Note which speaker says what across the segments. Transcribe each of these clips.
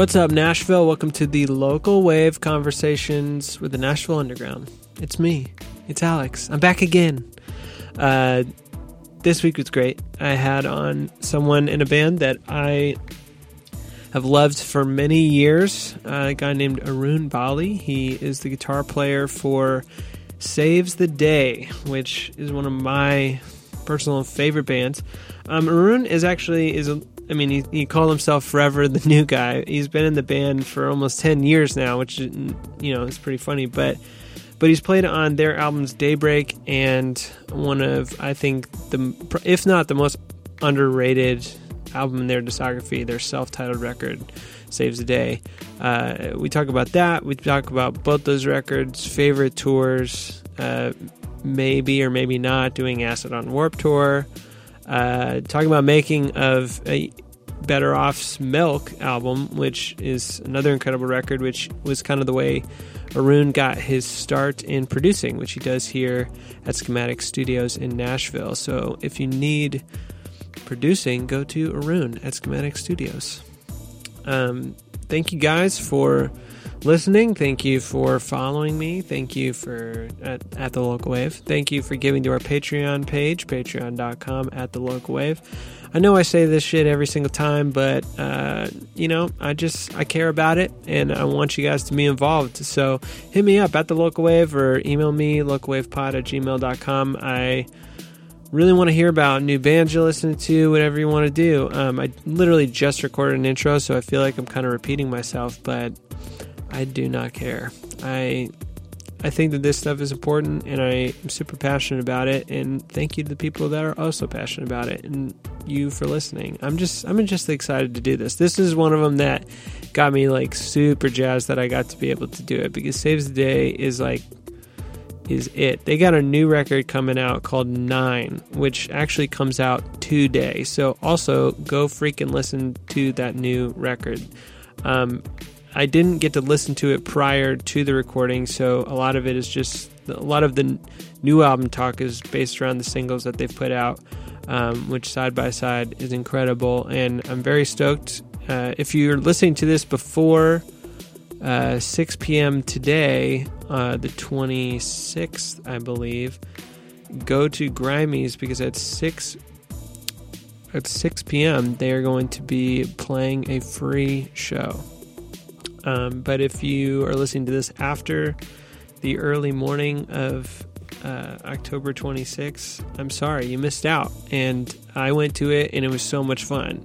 Speaker 1: What's up, Nashville? Welcome to the Local Wave Conversations with the Nashville Underground. It's me. It's Alex. I'm back again. Uh, this week was great. I had on someone in a band that I have loved for many years, uh, a guy named Arun Bali. He is the guitar player for Saves the Day, which is one of my personal favorite bands. Um, Arun is actually is a I mean, he, he called himself forever the new guy. He's been in the band for almost 10 years now, which, you know, is pretty funny. But but he's played on their albums Daybreak and one of, I think, the if not the most underrated album in their discography, their self titled record, Saves the Day. Uh, we talk about that. We talk about both those records, favorite tours, uh, maybe or maybe not doing Acid on Warp Tour. Uh, talking about making of a Better Off's Milk album, which is another incredible record, which was kind of the way Arun got his start in producing, which he does here at Schematic Studios in Nashville. So if you need producing, go to Arun at Schematic Studios. Um, thank you guys for listening. Thank you for following me. Thank you for at, at the local wave. Thank you for giving to our Patreon page, patreon.com at the local wave. I know I say this shit every single time, but uh, you know, I just I care about it and I want you guys to be involved. So hit me up at the local wave or email me localwavepod at gmail.com. I really want to hear about new bands you're listening to, whatever you want to do. Um, I literally just recorded an intro, so I feel like I'm kind of repeating myself, but I do not care. I I think that this stuff is important and I am super passionate about it and thank you to the people that are also passionate about it and you for listening. I'm just I'm just excited to do this. This is one of them that got me like super jazzed that I got to be able to do it because Saves the Day is like is it. They got a new record coming out called 9 which actually comes out today. So also go freaking listen to that new record. Um, I didn't get to listen to it prior to the recording, so a lot of it is just a lot of the new album talk is based around the singles that they've put out, um, which side by side is incredible, and I'm very stoked. Uh, if you're listening to this before uh, 6 p.m. today, uh, the 26th, I believe, go to Grimey's because at 6 at 6 p.m. they are going to be playing a free show. Um, but if you are listening to this after the early morning of uh, October 26th, I'm sorry, you missed out. And I went to it and it was so much fun.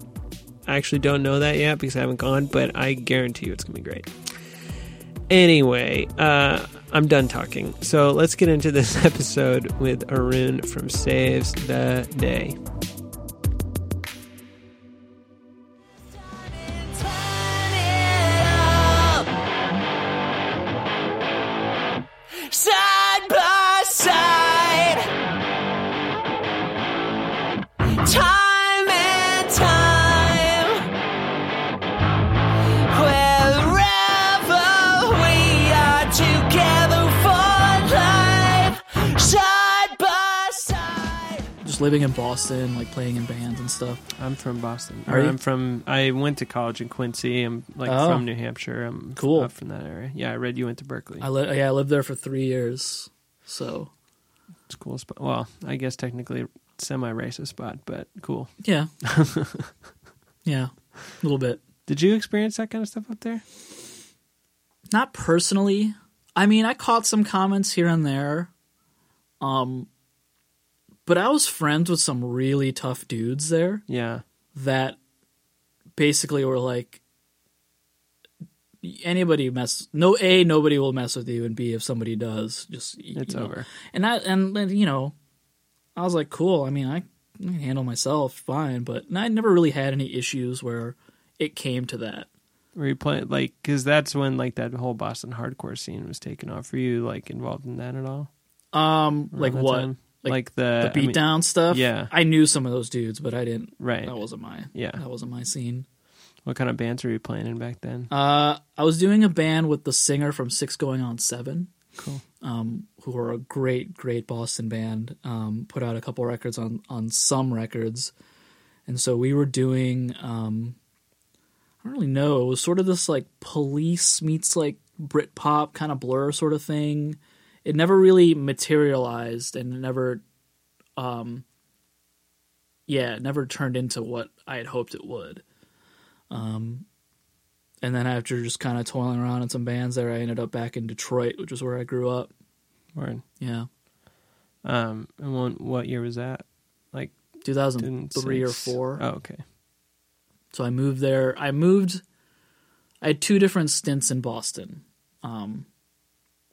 Speaker 1: I actually don't know that yet because I haven't gone, but I guarantee you it's going to be great. Anyway, uh, I'm done talking. So let's get into this episode with Arun from Saves the Day.
Speaker 2: Living in Boston, like playing in bands and stuff.
Speaker 1: I'm from Boston.
Speaker 2: Are you?
Speaker 1: I'm from. I went to college in Quincy. I'm like
Speaker 2: Oh.
Speaker 1: from New Hampshire. I'm
Speaker 2: Cool.
Speaker 1: up from that area. Yeah, I read you went to Berklee.
Speaker 2: I li- yeah, I lived there for three years. So
Speaker 1: It's a cool spot. Well, I guess technically semi-racist spot, but cool.
Speaker 2: yeah, yeah, a little bit.
Speaker 1: Did you experience that kind of stuff up there?
Speaker 2: Not personally. I mean, I caught some comments here and there. Um, but I was friends with some really tough dudes there
Speaker 1: Yeah.
Speaker 2: that basically were like anybody mess no a nobody will mess with you and b if somebody does just
Speaker 1: It's
Speaker 2: you know.
Speaker 1: over.
Speaker 2: and I and then, you know I was like cool I mean I, I can handle myself fine but I never really had any issues where it came to that
Speaker 1: Were you playing like? Because that's when like that whole Boston hardcore scene was taking off. Were you like involved in that at all?
Speaker 2: um
Speaker 1: around
Speaker 2: like what
Speaker 1: time?
Speaker 2: Like,
Speaker 1: Like, the
Speaker 2: the
Speaker 1: I mean-
Speaker 2: beatdown stuff
Speaker 1: yeah.
Speaker 2: I knew some of those dudes but I didn't
Speaker 1: right.
Speaker 2: that wasn't my
Speaker 1: Yeah.
Speaker 2: that wasn't my scene
Speaker 1: What kind of bands were you playing in back then?
Speaker 2: Uh, I was doing a band with the singer from Six Going on Seven.
Speaker 1: Cool.
Speaker 2: Um, who are a great, great Boston band. Um, put out a couple records on on some records, and so we were doing. Um, I don't really know. It was sort of this like police meets like Britpop kind of blur sort of thing. It never really materialized and it never, um, yeah, it never turned into what I had hoped it would. Um, and then after just kind of toiling around in some bands there, I ended up back in Detroit, which is where I grew up.
Speaker 1: Word.
Speaker 2: Yeah,
Speaker 1: Um, and when, what year was that?
Speaker 2: Like 2003 or
Speaker 1: 2006?
Speaker 2: four.
Speaker 1: Oh, okay.
Speaker 2: So I moved there. I moved. I had two different stints in Boston. Um,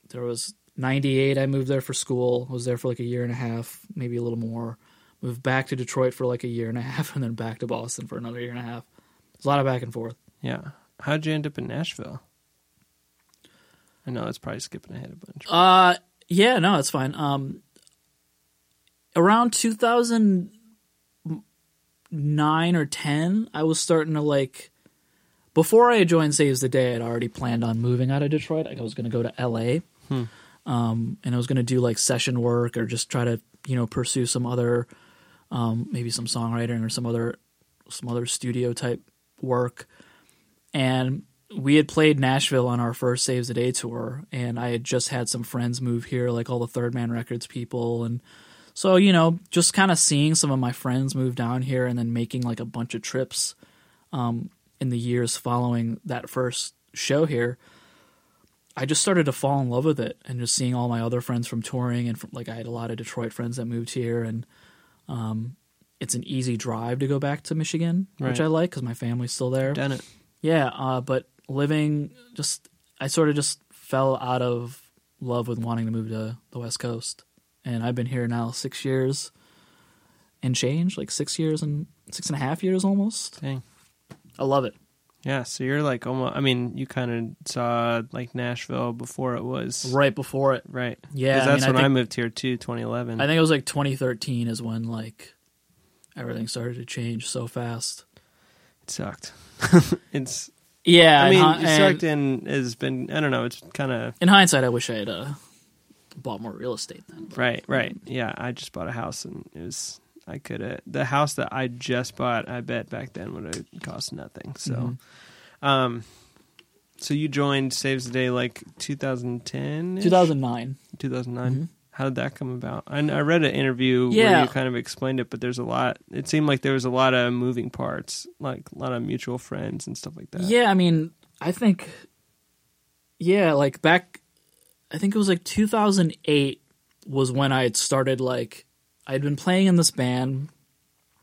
Speaker 2: there was '98. I moved there for school. Was there for like a year and a half, maybe a little more. Moved back to Detroit for like a year and a half, and then back to Boston for another year and a half. There's a lot of back and forth.
Speaker 1: Yeah. How'd you end up in Nashville? I know it's probably skipping ahead a bunch.
Speaker 2: Uh, yeah, no, it's fine. Um, around 2009 or 10, I was starting to like. Before I joined Saves the Day, I'd already planned on moving out of Detroit. I was going to go to LA, um, and I was going to do like session work or just try to you know pursue some other, um, maybe some songwriting or some other some other studio type work. And we had played Nashville on our first Saves the Day tour, and I had just had some friends move here, like all the Third Man Records people, and so you know, just kind of seeing some of my friends move down here, and then making like a bunch of trips um, in the years following that first show here. I just started to fall in love with it, and just seeing all my other friends from touring, and from, like I had a lot of Detroit friends that moved here, and um, it's an easy drive to go back to Michigan, which I like because my family's still there.
Speaker 1: Done it.
Speaker 2: Yeah, uh, but living just I sort of just fell out of love with wanting to move to the West Coast, and I've been here now six years and change, like six years and six and a half years almost.
Speaker 1: Dang.
Speaker 2: I love it.
Speaker 1: Yeah, so you're like almost. I mean, you kind of saw like Nashville before it was
Speaker 2: Right before it,
Speaker 1: right.
Speaker 2: yeah.
Speaker 1: 'Cause
Speaker 2: I
Speaker 1: that's
Speaker 2: mean,
Speaker 1: when I,
Speaker 2: think,
Speaker 1: moved here too, 2011.
Speaker 2: I think it was like 2013 is when like everything started to change so fast.
Speaker 1: it sucked. it's.
Speaker 2: Yeah,
Speaker 1: I mean,
Speaker 2: hi-
Speaker 1: it sucked and has been. I don't know. It's kind of
Speaker 2: in hindsight, I wish I had uh, bought more real estate then. but-
Speaker 1: right, right. Yeah, I just bought a house and it was. I could have the house that I just bought. I bet back then would have cost nothing. So,
Speaker 2: Mhm.
Speaker 1: um, so you joined Saves the Day like 2010,
Speaker 2: 2009.
Speaker 1: 2009.
Speaker 2: Mhm.
Speaker 1: How did that come about? I, I read an interview where you kind of explained it, but there's a lot. It seemed like there was a lot of moving parts, like a lot of mutual friends and stuff like that.
Speaker 2: Yeah, I mean, I think, yeah, like back, I think it was like 2008 was when I had started, like, I had been playing in this band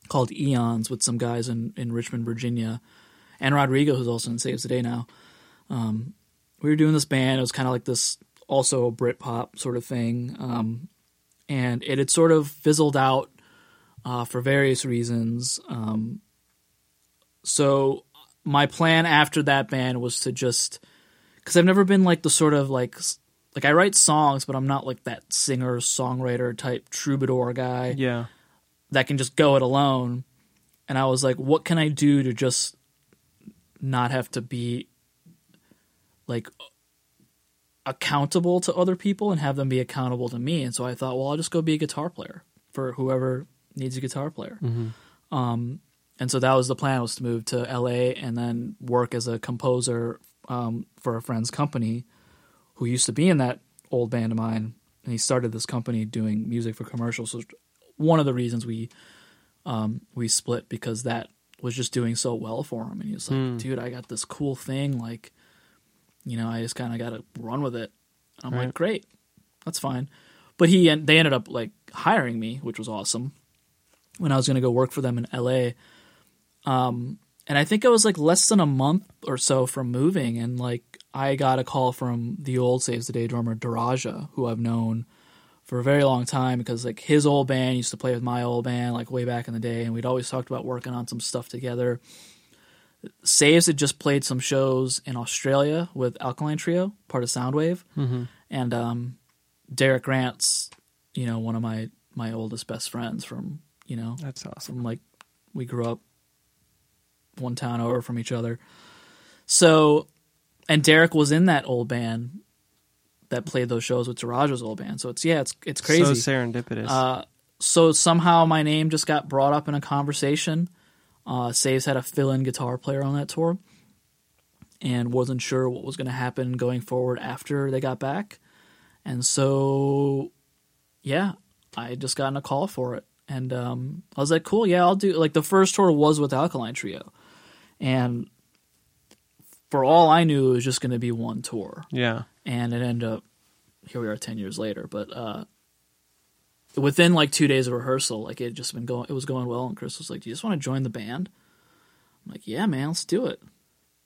Speaker 2: called Eons with some guys in, in Richmond, Virginia, and Rodrigo, who's also in Saves the Day now. Um, we were doing this band. It was kind of like this, also Britpop sort of thing. Um, and it had sort of fizzled out uh, for various reasons. Um, so my plan after that band was to just because I've never been like the sort of like like I write songs, but I'm not like that singer songwriter type troubadour guy
Speaker 1: Yeah.
Speaker 2: that can just go it alone. And I was like, what can I do to just not have to be like accountable to other people and have them be accountable to me? And so I thought, well, I'll just go be a guitar player for whoever needs a guitar player. Um, and so that was the plan was to move to LA and then work as a composer um, for a friend's company who used to be in that old band of mine. And he started this company doing music for commercials. So one of the reasons we um, we split because that was just doing so well for him. And he was like, dude, I got this cool thing. Like, you know, I just kind of got to run with it. And I'm
Speaker 1: Right.
Speaker 2: like, great, that's fine. But he and they ended up like hiring me, which was awesome. When I was going to go work for them in LA, um, and I think it was like less than a month or so from moving, and like I got a call from the old Saves the Day drummer Durijah, who I've known for a very long time because like his old band used to play with my old band like way back in the day, and we'd always talked about working on some stuff together. Saves had just played some shows in Australia with Alkaline Trio, part of Soundwave,
Speaker 1: Mm-hmm.
Speaker 2: and um, Derek Grant's, you know, one of my my oldest best friends from you know
Speaker 1: That's awesome.
Speaker 2: from like we grew up one town over from each other. So, and Derek was in that old band that played those shows with Durijah's old band. So it's yeah, it's it's crazy.
Speaker 1: So serendipitous.
Speaker 2: Uh, so somehow my name just got brought up in a conversation. Uh, Saves had a fill-in guitar player on that tour, and wasn't sure what was going to happen going forward after they got back. And so, yeah, I just gotten a call for it. And um, I was like, cool, yeah, I'll do. Like the first tour was with Alkaline Trio, and for all I knew, it was just going to be one tour
Speaker 1: Yeah.
Speaker 2: and it ended up here we are 10 years later but uh within like two days of rehearsal like it had just been going it was going well and chris was like do you just want to join the band i'm like yeah man let's do it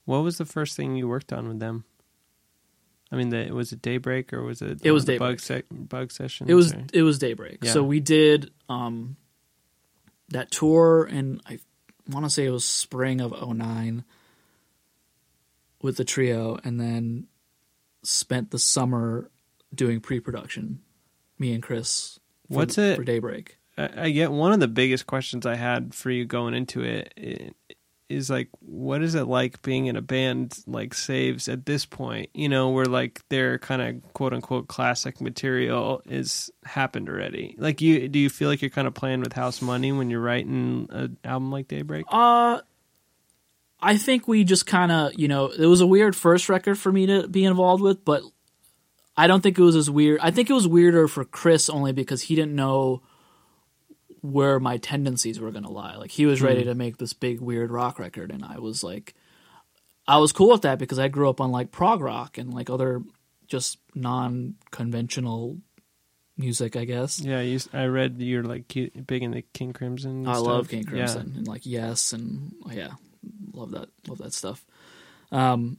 Speaker 1: What was the first thing you worked on with them? I mean, the, was it Daybreak or was it?
Speaker 2: It was Daybreak.
Speaker 1: Bug, sec- bug session.
Speaker 2: it was it was daybreak
Speaker 1: Yeah.
Speaker 2: so we did um that tour and i want to say it was spring of 09 with the trio and then spent the summer doing pre-production me and chris for,
Speaker 1: What's it-
Speaker 2: for daybreak
Speaker 1: I, get one of the biggest questions I had for you going into it is like, what is it like being in a band like Saves at this point? You know, where like their kind of quote unquote classic material is happened already. Like, you do you feel like you're kind of playing with house money when you're writing an album like Daybreak?
Speaker 2: Uh, I think we just kind of, you know, it was a weird first record for me to be involved with, but I don't think it was as weird. I think it was weirder for Chris only because he didn't know where my tendencies were going to lie. Like he was ready hmm. to make this big weird rock record and I was like I was cool with that because I grew up on like prog rock and like other just non-conventional music, I guess.
Speaker 1: Yeah, you, I read you're like big into King Crimson.
Speaker 2: I
Speaker 1: stuff.
Speaker 2: love King
Speaker 1: Yeah.
Speaker 2: Crimson and like Yes and yeah, love that love that stuff. Um,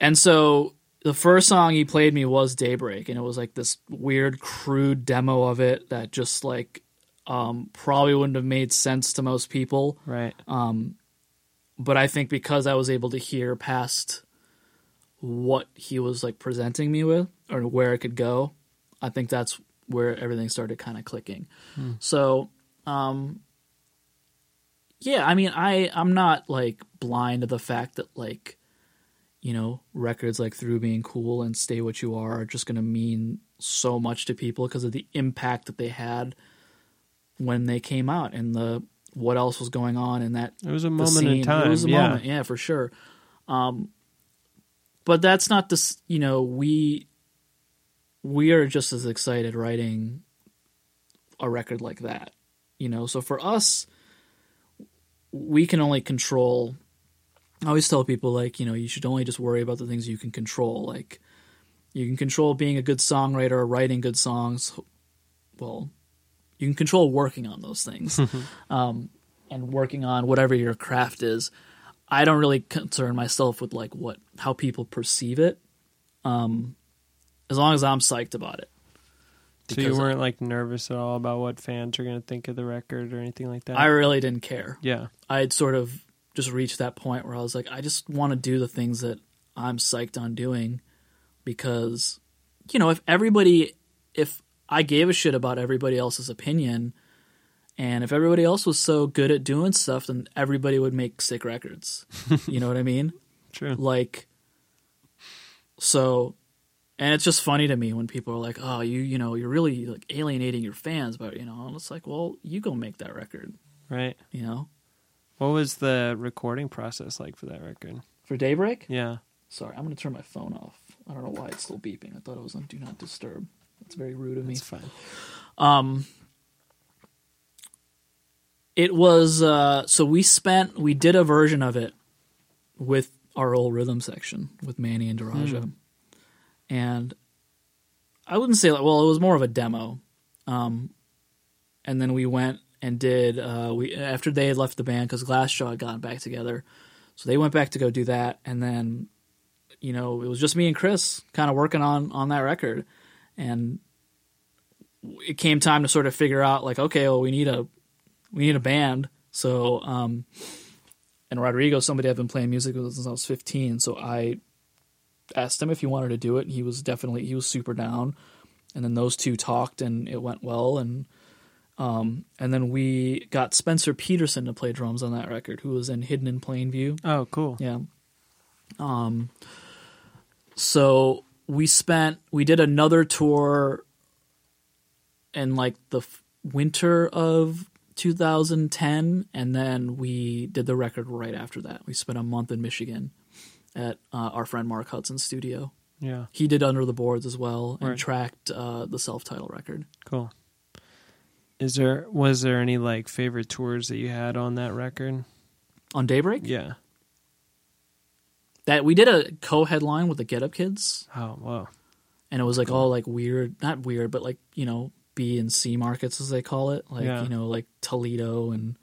Speaker 2: and so the first song he played me was Daybreak, and it was like this weird, crude demo of it that just like um, probably wouldn't have made sense to most people.
Speaker 1: Right.
Speaker 2: But I think because I was able to hear past what he was like presenting me with or where it could go, I think that's where everything started kind of clicking. So, um, yeah, I mean, I I'm not like blind to the fact that like, you know, records like Through Being Cool and Stay What You Are are just going to mean so much to people because of the impact that they had when they came out and the what else was going on in that
Speaker 1: It was a moment in time.
Speaker 2: It was a
Speaker 1: yeah.
Speaker 2: moment, yeah, for sure. Um, but that's not this. You know, we we are just as excited writing a record like that. You know, so for us, we can only control. I always tell people like, you know, you should only just worry about the things you can control. Like, you can control being a good songwriter or writing good songs. Well, you can control working on those things um, and working on whatever your craft is. I don't really concern myself with like what how people perceive it, um, as long as I'm psyched about it.
Speaker 1: So you weren't like nervous at all about what fans are going to think of the record or anything like that.
Speaker 2: I really didn't care.
Speaker 1: yeah.
Speaker 2: I had sort of just reached that point where I was like, I just want to do the things that I'm psyched on doing because, you know, if everybody, if I gave a shit about everybody else's opinion and if everybody else was so good at doing stuff, then everybody would make sick records. you know what I mean?
Speaker 1: True.
Speaker 2: Like, so, and it's just funny to me when people are like, oh, you, you know, you're really like alienating your fans, but, you know, it's like, well, you go make that record,
Speaker 1: Right.
Speaker 2: you know?
Speaker 1: What was the recording process like for that record?
Speaker 2: For Daybreak?
Speaker 1: Yeah.
Speaker 2: Sorry, I'm going to turn my phone off. I don't know why it's still beeping. I thought it was on Do Not Disturb. That's very rude of me.
Speaker 1: It's fine.
Speaker 2: Um, it was uh, so we spent we did a version of it with our old rhythm section with Manny and Durijah, and I wouldn't say like well it was more of a demo, um, and then we went and did uh, we after they had left the band because Glassjaw had gotten back together, so they went back to go do that, and then you know it was just me and Chris kind of working on on that record, and it came time to sort of figure out like okay well we need a we need a band. So um and rodrigo somebody i've been playing music with since i was 15 so i asked him if he wanted to do it and he was definitely he was super down and then those two talked and it went well and um and then we got spencer peterson to play drums on that record who was in hidden in plain view
Speaker 1: Oh, cool.
Speaker 2: yeah. Um. So we spent we did another tour in like the f- winter of 2010, and then we did the record right after that. We spent a month in Michigan, at uh, our friend Mark Hudson's studio.
Speaker 1: Yeah.
Speaker 2: He did Under the Boards as well and
Speaker 1: Right.
Speaker 2: tracked uh, the self-title record.
Speaker 1: Cool. Is there was there any like favorite tours that you had on that record?
Speaker 2: On Daybreak,
Speaker 1: Yeah.
Speaker 2: that we did a co-headline with the Get Up Kids,
Speaker 1: Oh, wow.
Speaker 2: and it was like all like weird, not weird, but like you know B and C markets as they call it, like
Speaker 1: Yeah.
Speaker 2: you know like Toledo and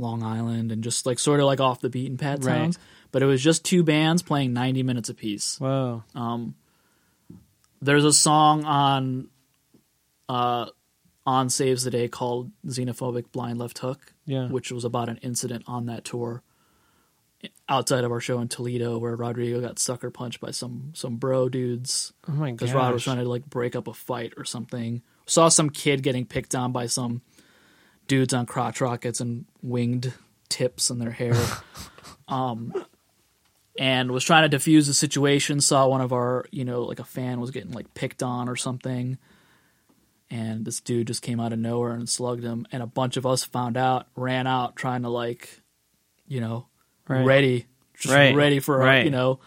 Speaker 2: Long Island, and just like sort of like off the beaten path
Speaker 1: Right.
Speaker 2: sounds. But it was just two bands playing ninety minutes apiece.
Speaker 1: Whoa.
Speaker 2: Um, there's a song on uh, on Saves the Day called "Xenophobic Blind Left Hook,"
Speaker 1: Yeah.
Speaker 2: which was about an incident on that tour outside of our show in Toledo where Rodrigo got sucker punched by some some bro dudes
Speaker 1: oh my god.
Speaker 2: because
Speaker 1: gosh.
Speaker 2: Rod was trying to like break up a fight or something. Saw some kid getting picked on by some dudes on crotch rockets and winged tips in their hair. um and was trying to defuse the situation, saw one of our, you know, like a fan was getting like picked on or something. And this dude just came out of nowhere and slugged him and a bunch of us found out, ran out trying to like, you know,
Speaker 1: Right.
Speaker 2: ready just
Speaker 1: Right.
Speaker 2: ready for a, you know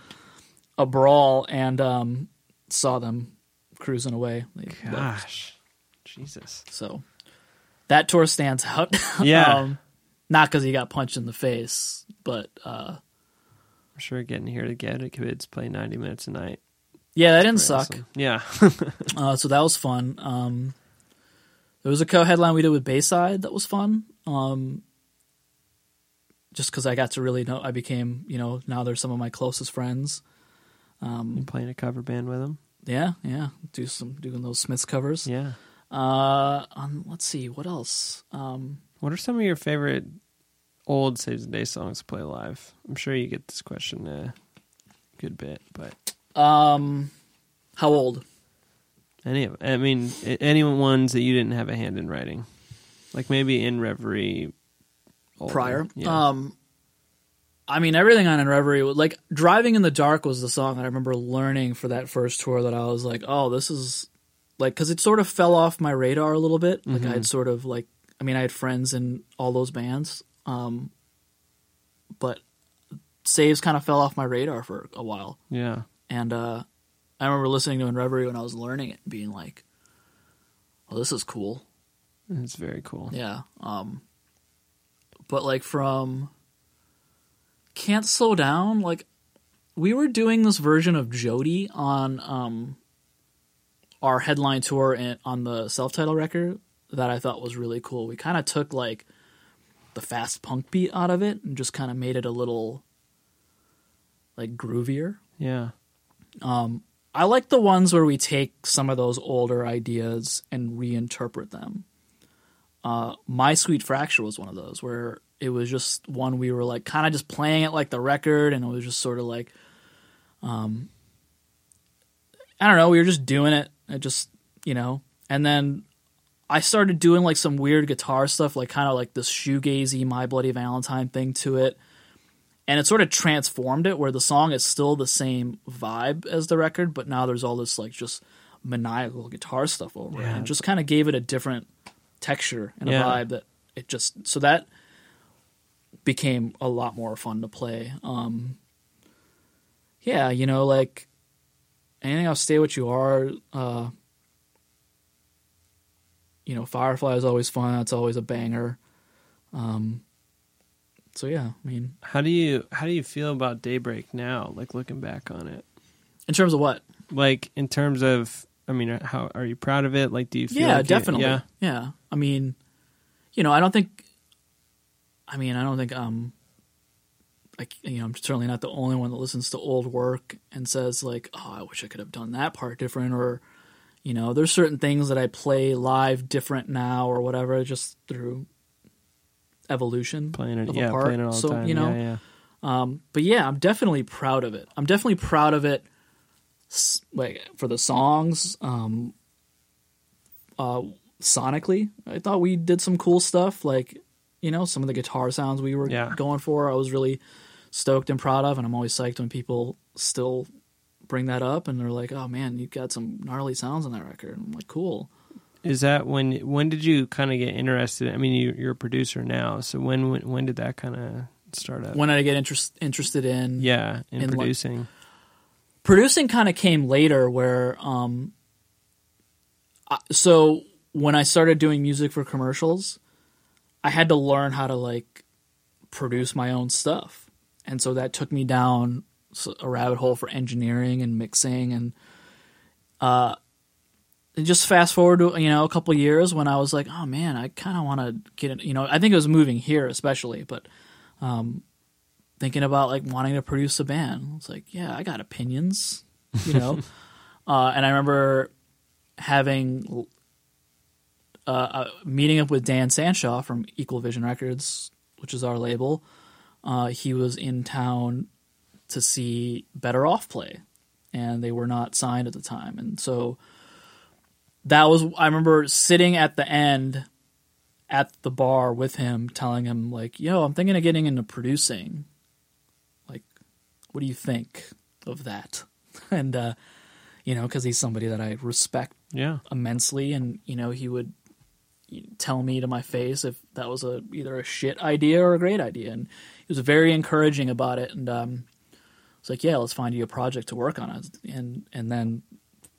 Speaker 2: a brawl and um saw them cruising away They left.
Speaker 1: Gosh. Jesus.
Speaker 2: so that tour stands out
Speaker 1: Yeah.
Speaker 2: um, not because he got punched in the face but uh
Speaker 1: I'm sure getting here to Get Up Kids play 90 minutes a night.
Speaker 2: yeah that didn't suck
Speaker 1: awesome. Yeah.
Speaker 2: uh, so that was fun um there was a co-headline we did with bayside that was fun um just because i got to really know i became you know now they're some of my closest friends
Speaker 1: you playing a cover band with them?
Speaker 2: yeah yeah do some doing those smiths covers
Speaker 1: Yeah.
Speaker 2: Uh, um, let's see what else. Um,
Speaker 1: What are some of your favorite old Saves the Day songs to play live? I'm sure you get this question a good bit, but
Speaker 2: um, how old?
Speaker 1: any of I mean, any ones that you didn't have a hand in writing, like maybe in Reverie older.
Speaker 2: Prior.
Speaker 1: Yeah.
Speaker 2: Um, I mean everything on in Reverie. Like driving in the dark was the song that I remember learning for that first tour. That I was like, oh, this is like because it sort of fell off my radar a little bit. Like I had sort of like, I mean, I had friends in all those bands, um, but Saves kind of fell off my radar for a while.
Speaker 1: yeah.
Speaker 2: And uh, I remember listening to In Reverie when I was learning it and being like, oh, this is cool.
Speaker 1: It's very cool.
Speaker 2: Yeah. Um, but like from Can't Slow Down, like we were doing this version of Jody on um, our headline tour and on the self-title record that I thought was really cool. We kind of took like the fast punk beat out of it and just kind of made it a little like groovier.
Speaker 1: Yeah.
Speaker 2: I like the ones where we take some of those older ideas and reinterpret them. Uh, My Sweet Fracture was one of those where it was just one we were like kind of just playing it like the record, and it was just sort of like, um, I don't know, we were just doing it, it just you know, and then I started doing like some weird guitar stuff, like kind of like this shoegazy My Bloody Valentine thing to it. And it sort of transformed it where the song is still the same vibe as the record but now there's all this like just maniacal guitar stuff over it and just kind of gave it a different texture and a vibe that it just so that became a lot more fun to play. Um yeah you know like anything i'll stay what you are uh you know firefly is always fun that's always a banger um so yeah i mean
Speaker 1: How do you how do you feel about Daybreak now? Like looking back on it,
Speaker 2: in terms of what
Speaker 1: like in terms of, I mean, how are you proud of it? Like, do you feel?
Speaker 2: yeah
Speaker 1: like
Speaker 2: definitely
Speaker 1: yeah.
Speaker 2: yeah i mean you know i don't think i mean i don't think um like you know i'm certainly not the only one that listens to old work and says like oh i wish i could have done that part different or you know there's certain things that i play live different now or whatever just through evolution
Speaker 1: Playing it,
Speaker 2: of a
Speaker 1: yeah,
Speaker 2: part.
Speaker 1: playing it all the
Speaker 2: so
Speaker 1: time.
Speaker 2: you know
Speaker 1: yeah, yeah.
Speaker 2: but yeah, I'm definitely proud of it. I'm definitely proud of it, like for the songs. Um, uh, sonically, I thought we did some cool stuff. Like you know, some of the guitar sounds we were
Speaker 1: Yeah.
Speaker 2: going for, I was really stoked and proud of, and I'm always psyched when people still bring that up and they're like, "Oh man, you've got some gnarly sounds on that record." And I'm like, "Cool."
Speaker 1: Is that when when did you kind of get interested? I mean, you, you're a producer now, so when when, when did that kind of start up?
Speaker 2: when did I get interest, interested in?
Speaker 1: yeah, in,
Speaker 2: in, like-
Speaker 1: producing.
Speaker 2: producing kind of came later where um I- so when i started doing music for commercials i had to learn how to like produce my own stuff and so that took me down a rabbit hole for engineering and mixing and uh and just fast forward to you know a couple years when i was like oh man i kind of want to get it you know i think it was moving here especially but thinking about like wanting to produce a band. It's like, yeah, I got opinions, you know. uh, and I remember having uh, uh, meeting up with Dan Sandshaw from Equal Vision Records, which is our label. Uh, he was in town to see Better Off play, and they were not signed at the time, and so that was. I remember sitting at the end at the bar with him, telling him like, "Yo, I'm thinking of getting into producing." like what do you think of that and uh you know because he's somebody that i respect
Speaker 1: Yeah,
Speaker 2: immensely and you know he would tell me to my face if that was a either a shit idea or a great idea and he was very encouraging about it and um it's like yeah let's find you a project to work on and and then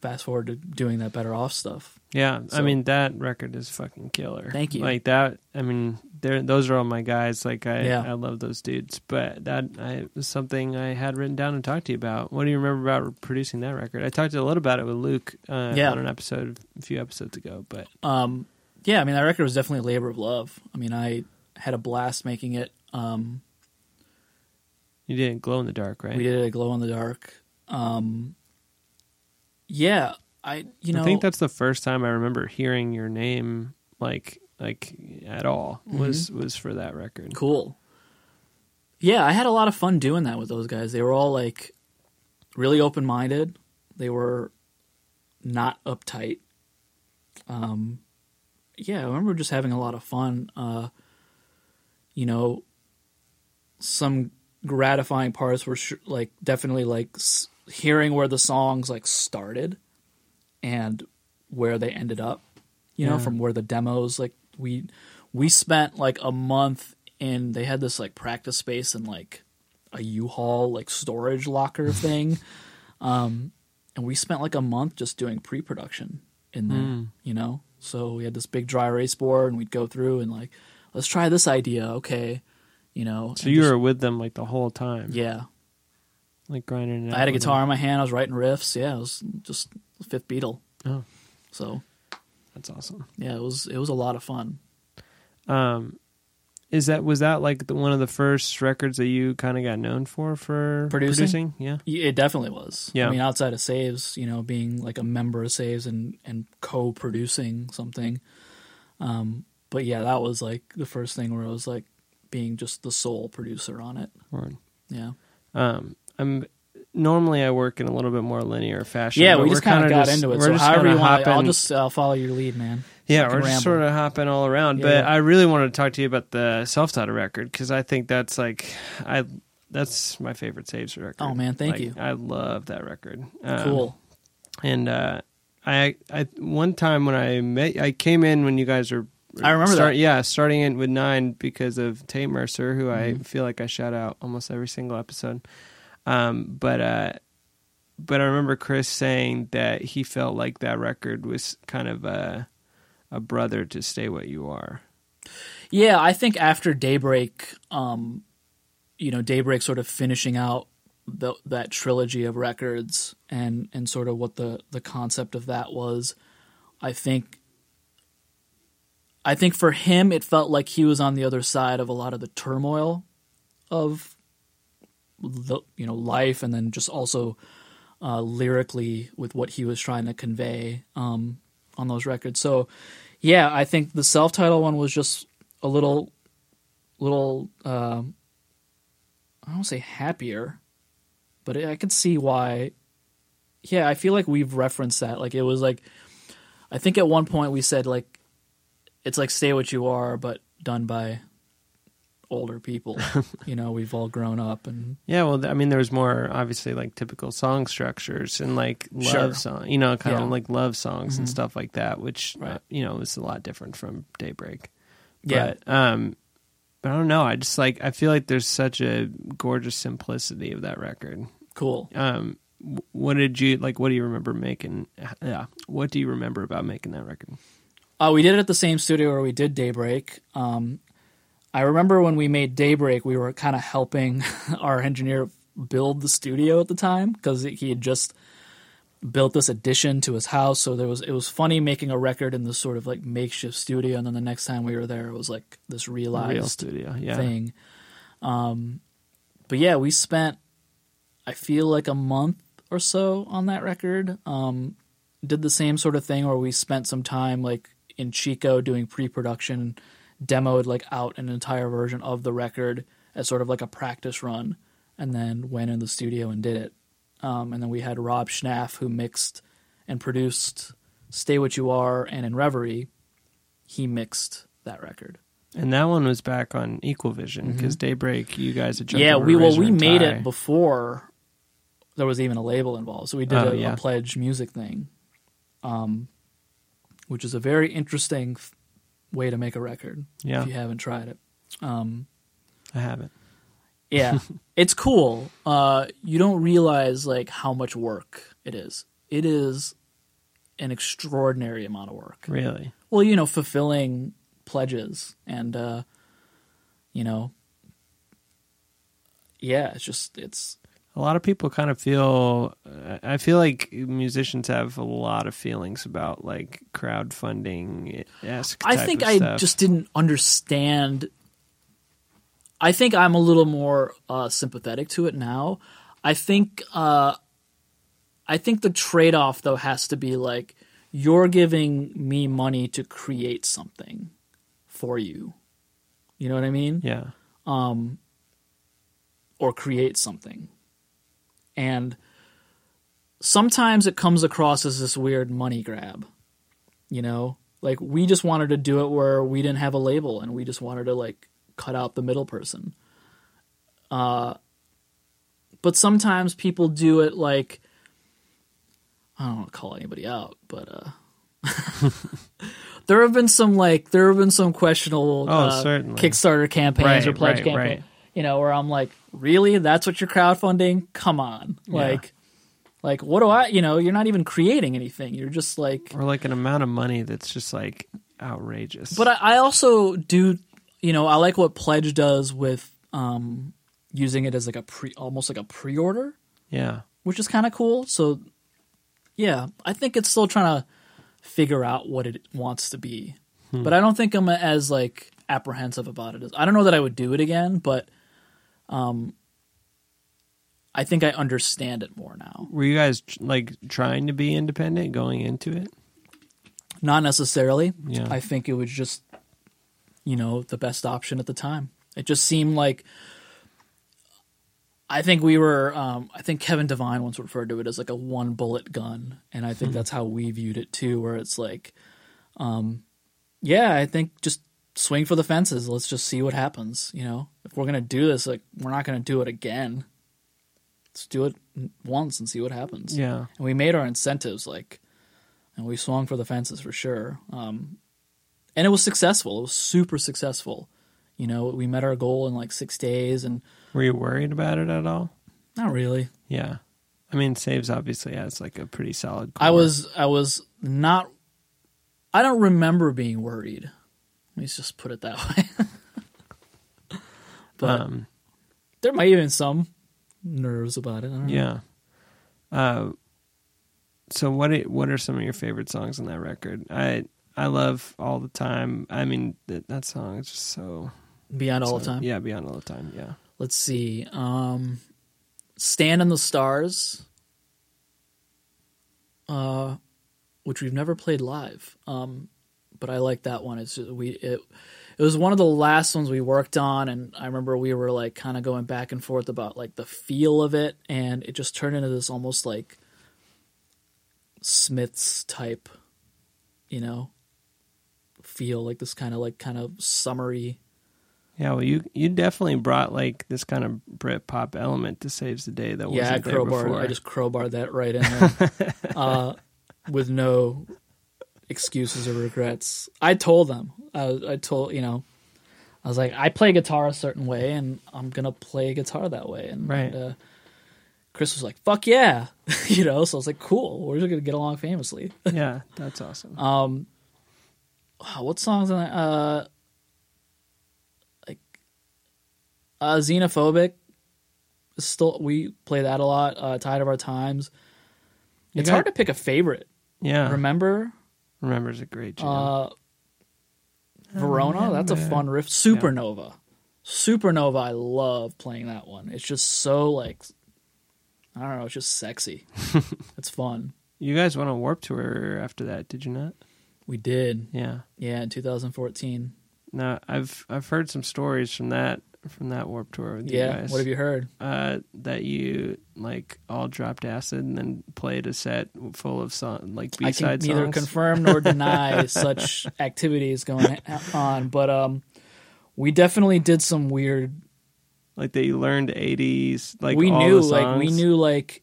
Speaker 2: fast forward to doing that better off stuff
Speaker 1: yeah. I mean, that record is fucking killer.
Speaker 2: Thank you.
Speaker 1: Like that. I mean, those are all my guys. Like I,
Speaker 2: Yeah.
Speaker 1: I love those dudes. But that I, was something I had written down and talked to you about. What do you remember about producing that record? I talked a little about it with Luke uh,
Speaker 2: Yeah.
Speaker 1: on an episode a few episodes ago. But
Speaker 2: um yeah i mean that record was definitely a labor of love i mean i had a blast making it um
Speaker 1: you didn't glow in the dark, right?
Speaker 2: We did a glow in the dark. Um, yeah, I you know
Speaker 1: I think that's the first time I remember hearing your name like like at all was
Speaker 2: Mm-hmm.
Speaker 1: was for that record.
Speaker 2: cool. Yeah, I had a lot of fun doing that with those guys. They were all like really open minded. They were not uptight. Um, yeah, I remember just having a lot of fun. Uh, you know, some gratifying parts were sh- like definitely like s- hearing where the songs like started and where they ended up. You know, from where the demos like we we spent like a month in. They had this like practice space and like a U-Haul like storage locker thing. Um, and we spent like a month just doing pre-production in there,
Speaker 1: Mm.
Speaker 2: you know. So we had this big dry erase board, and we'd go through and like, let's try this idea, okay, you know.
Speaker 1: So you
Speaker 2: just-
Speaker 1: were with them like the whole time,
Speaker 2: yeah.
Speaker 1: like grinding.
Speaker 2: I had a guitar in my hand. I was writing riffs. Yeah, it was just fifth Beatle.
Speaker 1: Oh.
Speaker 2: So.
Speaker 1: That's awesome.
Speaker 2: yeah, it was it was a lot of fun.
Speaker 1: Um, is that was that like the, one of the first records that you kind of got known for for
Speaker 2: Producing?
Speaker 1: Yeah,
Speaker 2: Y- It definitely was.
Speaker 1: Yeah.
Speaker 2: I mean, outside of Saves, you know, being like a member of Saves and and co-producing something. Um, but yeah, that was like the first thing where I was like being just the sole producer on it.
Speaker 1: Word.
Speaker 2: Yeah.
Speaker 1: Um, I'm normally I work in a little bit more linear fashion.
Speaker 2: Yeah, we just kind of got into it.
Speaker 1: we're
Speaker 2: So
Speaker 1: just
Speaker 2: however you want, I'll just uh, follow your lead, man.
Speaker 1: Yeah, we're just
Speaker 2: ramble.
Speaker 1: sort of hopping all around.
Speaker 2: Yeah,
Speaker 1: but
Speaker 2: yeah.
Speaker 1: I really wanted to talk to you about the self-titled record because I think that's like I that's my favorite Saves record.
Speaker 2: Oh, man, thank
Speaker 1: Like,
Speaker 2: you.
Speaker 1: I love that record. Um,
Speaker 2: Cool.
Speaker 1: And uh, I I one time when I met I came in when you guys were
Speaker 2: I remember
Speaker 1: start,
Speaker 2: that.
Speaker 1: Yeah, starting in with nine because of Tate Mercer, who I
Speaker 2: Mm-hmm.
Speaker 1: feel like I shout out almost every single episode. Um, but uh, but I remember Chris saying that he felt like that record was kind of a a brother to Stay What You Are.
Speaker 2: Yeah, I think after Daybreak, um, you know, Daybreak sort of finishing out the, that trilogy of records and and sort of what the the concept of that was. I think I think for him it felt like he was on the other side of a lot of the turmoil of the you know life and then just also uh, lyrically with what he was trying to convey um, on those records. So yeah, I think the self-titled one was just a little, little. Um, I don't say happier, but I could see why. Yeah, I feel like we've referenced that. Like it was like, I think at one point we said like, it's like "Stay What You Are," but done by older people. you know, we've all grown up, and
Speaker 1: Yeah, well, I mean, there was more obviously like typical song structures and like love
Speaker 2: Sure.
Speaker 1: song, you know, kind
Speaker 2: Yeah.
Speaker 1: of like love songs and
Speaker 2: Mhm.
Speaker 1: stuff like that, which uh, you know was a lot different from Daybreak.
Speaker 2: yeah,
Speaker 1: But, um, but I don't know. I just like I feel like there's such a gorgeous simplicity of that record.
Speaker 2: Cool.
Speaker 1: Um, what did you like? What do you remember making? Yeah, what do you remember about making that record?
Speaker 2: Uh, we did it at the same studio where we did Daybreak. Um, I remember when we made Daybreak, we were kind of helping our engineer build the studio at the time because he had just built this addition to his house. So there was it was funny making a record in this sort of like makeshift studio, and then the next time we were there, it was like this realized
Speaker 1: Real studio, yeah.
Speaker 2: thing. Um, but yeah, we spent I feel like a month or so on that record. Um, did the same sort of thing where we spent some time like in Chico doing pre-production, demoed like out an entire version of the record as sort of like a practice run, and then went in the studio and did it. Um, and then we had Rob Schnapf who mixed and produced "Stay What You Are" and in Reverie, he mixed that record.
Speaker 1: And that one was back on Equal Vision because Daybreak, you guys had jumped
Speaker 2: Mm-hmm. yeah, we well we made
Speaker 1: Tie.
Speaker 2: it before there was even a label involved. So we did
Speaker 1: Oh,
Speaker 2: a,
Speaker 1: yeah.
Speaker 2: a pledge music thing, um, which is a very interesting f- way to make a record.
Speaker 1: Yeah.
Speaker 2: if you haven't tried it. Um,
Speaker 1: I haven't.
Speaker 2: yeah, it's cool. Uh, you don't realize like how much work it is. It is an extraordinary amount of work.
Speaker 1: Really?
Speaker 2: Well, you know, fulfilling pledges and uh, you know, yeah, it's just it's
Speaker 1: A lot of people kind of feel. I feel like musicians have a lot of feelings about like crowdfunding.
Speaker 2: I think I just didn't understand. I think I'm a little more uh, sympathetic to it now. I think uh, I think the trade off though has to be like you're giving me money to create something for you. You know what I mean?
Speaker 1: Yeah.
Speaker 2: or create something. And sometimes it comes across as this weird money grab. You know? Like we just wanted to do it where we didn't have a label and we just wanted to like cut out the middle person. Uh but sometimes people do it like I don't want to call anybody out, but uh there have been some like there have been some questionable
Speaker 1: Oh,
Speaker 2: uh. Kickstarter campaigns or pledge
Speaker 1: right,
Speaker 2: campaigns
Speaker 1: right.
Speaker 2: You know, where I'm like, really? That's what you're crowdfunding? Come on. Like, like what do I, you know, you're not even creating anything. You're just like,
Speaker 1: Or like an amount of money that's just like outrageous.
Speaker 2: but I, I also do, you know, I like what Pledge does with, um, using it as like a pre, almost like a pre-order,
Speaker 1: yeah.
Speaker 2: which is kind of cool. So yeah, I think it's still trying to figure out what it wants to be, but I don't think I'm as like apprehensive about it as, I don't know that I would do it again, but, um, I think I understand it more now.
Speaker 1: Were you guys like trying to be independent going into it?
Speaker 2: Not necessarily.
Speaker 1: Yeah.
Speaker 2: I think it was just, you know, the best option at the time. It just seemed like. I think we were. Um, I think Kevin Devine once referred to it as like a one bullet gun, and I think that's how we viewed it too. Where it's like, um, yeah, I think just swing for the fences. Let's just see what happens. You know, if we're gonna do this, like we're not gonna do it again. Let's do it once and see what happens.
Speaker 1: Yeah.
Speaker 2: and we made our incentives like and we swung for the fences for sure um, and it was successful it was super successful you know we met our goal in like six days and
Speaker 1: Were you worried about it at all?
Speaker 2: not really
Speaker 1: Yeah. I mean, Saves obviously has like a pretty solid.
Speaker 2: i was i was not i don't remember being worried let me just put it that way but
Speaker 1: Um,
Speaker 2: there might have been some nerves about it I don't know.
Speaker 1: yeah. Uh, so what? What are some of your favorite songs on that record? I I love all the time. I mean, that that song is just so
Speaker 2: beyond all the time
Speaker 1: Yeah, beyond all the time. Yeah.
Speaker 2: let's see um stand in the stars uh which we've never played live um but i like that one it's just, we it it was one of the last ones we worked on and i remember we were like kind of going back and forth about like the feel of it and it just turned into this almost like smith's type you know feel like this kind of like kind of summery
Speaker 1: Yeah, well, you you definitely brought like this kind of Brit pop element to Saves the Day that
Speaker 2: yeah,
Speaker 1: wasn't there
Speaker 2: crowbar.
Speaker 1: before.
Speaker 2: I just crowbarred that right in there, uh, with no excuses or regrets. I told them. I, I told you know, I was like, I play guitar a certain way, and I'm gonna play guitar that way. And
Speaker 1: Right.
Speaker 2: uh, Chris was like, "Fuck yeah," you know. So I was like, "Cool, we're just gonna get along famously."
Speaker 1: Yeah, that's awesome.
Speaker 2: Um, wow, what songs? On that? Uh, like, uh, xenophobic. Still, we play that a lot. Uh, Tide of Our Times.
Speaker 1: You
Speaker 2: It's
Speaker 1: got-
Speaker 2: hard to pick a favorite.
Speaker 1: yeah,
Speaker 2: Remember,
Speaker 1: remember's a great jam.
Speaker 2: uh, Verona. That's a fun riff. Supernova. Supernova. I love playing that one. It's just so like, I don't know. It's just sexy. it's fun.
Speaker 1: you guys went on Warped Tour after that, did you not?
Speaker 2: We did.
Speaker 1: Yeah.
Speaker 2: Yeah, in 2014.
Speaker 1: No, I've I've heard some stories from that from that Warped Tour with
Speaker 2: Yeah.
Speaker 1: you guys.
Speaker 2: What have you heard?
Speaker 1: uh, that you like all dropped acid and then played a set full of song like B
Speaker 2: I
Speaker 1: side
Speaker 2: can neither confirm nor deny such activities going on, but um, we definitely did some weird.
Speaker 1: like they learned eighties. Like
Speaker 2: we
Speaker 1: all
Speaker 2: knew, like we knew, like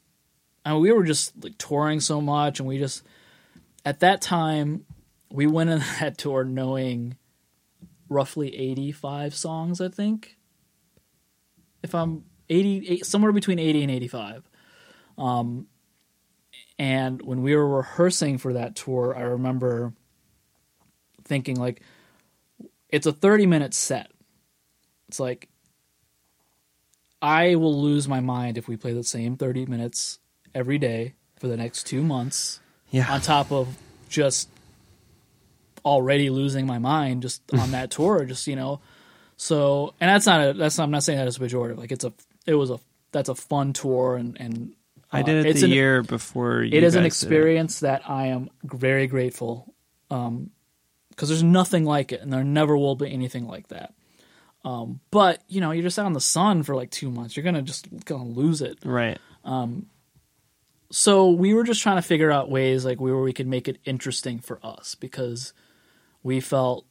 Speaker 2: I mean, we were just like touring so much, and we just at that time we went on that tour knowing roughly eighty-five songs, I think. If I'm eighty, eight, somewhere between eighty and eighty-five. Um, and when we were rehearsing for that tour, I remember thinking like, it's a thirty-minute set. It's like I will lose my mind if we play the same 30 minutes every day for the next two months,
Speaker 1: Yeah,
Speaker 2: on top of just already losing my mind just on that tour. Just you know, so and that's not a that's not, I'm not saying that as a pejorative. Like it's a it was a that's a fun tour and and
Speaker 1: I
Speaker 2: uh,
Speaker 1: did it
Speaker 2: it's
Speaker 1: the
Speaker 2: an,
Speaker 1: year before. You
Speaker 2: It is an
Speaker 1: guys did it.
Speaker 2: experience that I am very grateful um, because there's nothing like it, and there never will be anything like that. Um, but you know, you're just out in the sun for like two months. You're gonna just gonna lose it.
Speaker 1: Right.
Speaker 2: Um, so we were just trying to figure out ways like where we could make it interesting for us because we felt,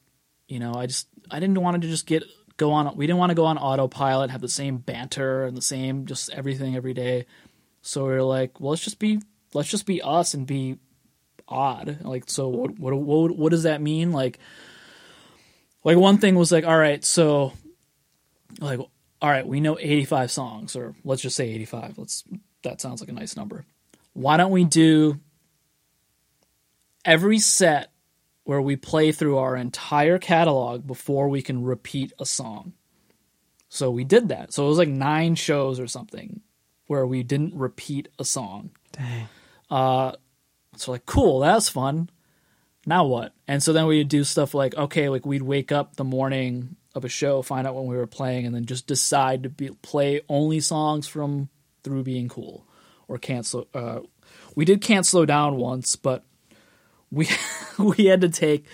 Speaker 2: you know, I just I didn't want to just get go on. We didn't want to go on autopilot, have the same banter and the same just everything every day. So we were like, well, let's just be let's just be us and be odd. Like, so what what what, what does that mean? Like, like one thing was like, all right, so like, all right, we know 85 songs, or let's just say 85. Let's that sounds like a nice number. Why don't we do every set where we play through our entire catalog before we can repeat a song? So we did that. So it was like nine shows or something where we didn't repeat a song.
Speaker 1: Dang.
Speaker 2: So like, cool, that's fun. Now what? And so then we'd do stuff like, okay, like we'd wake up the morning of a show, find out when we were playing, and then just decide to be, play only songs from Through Being Cool or Can't Uh, we did Can't Slow Down once, but we we had to take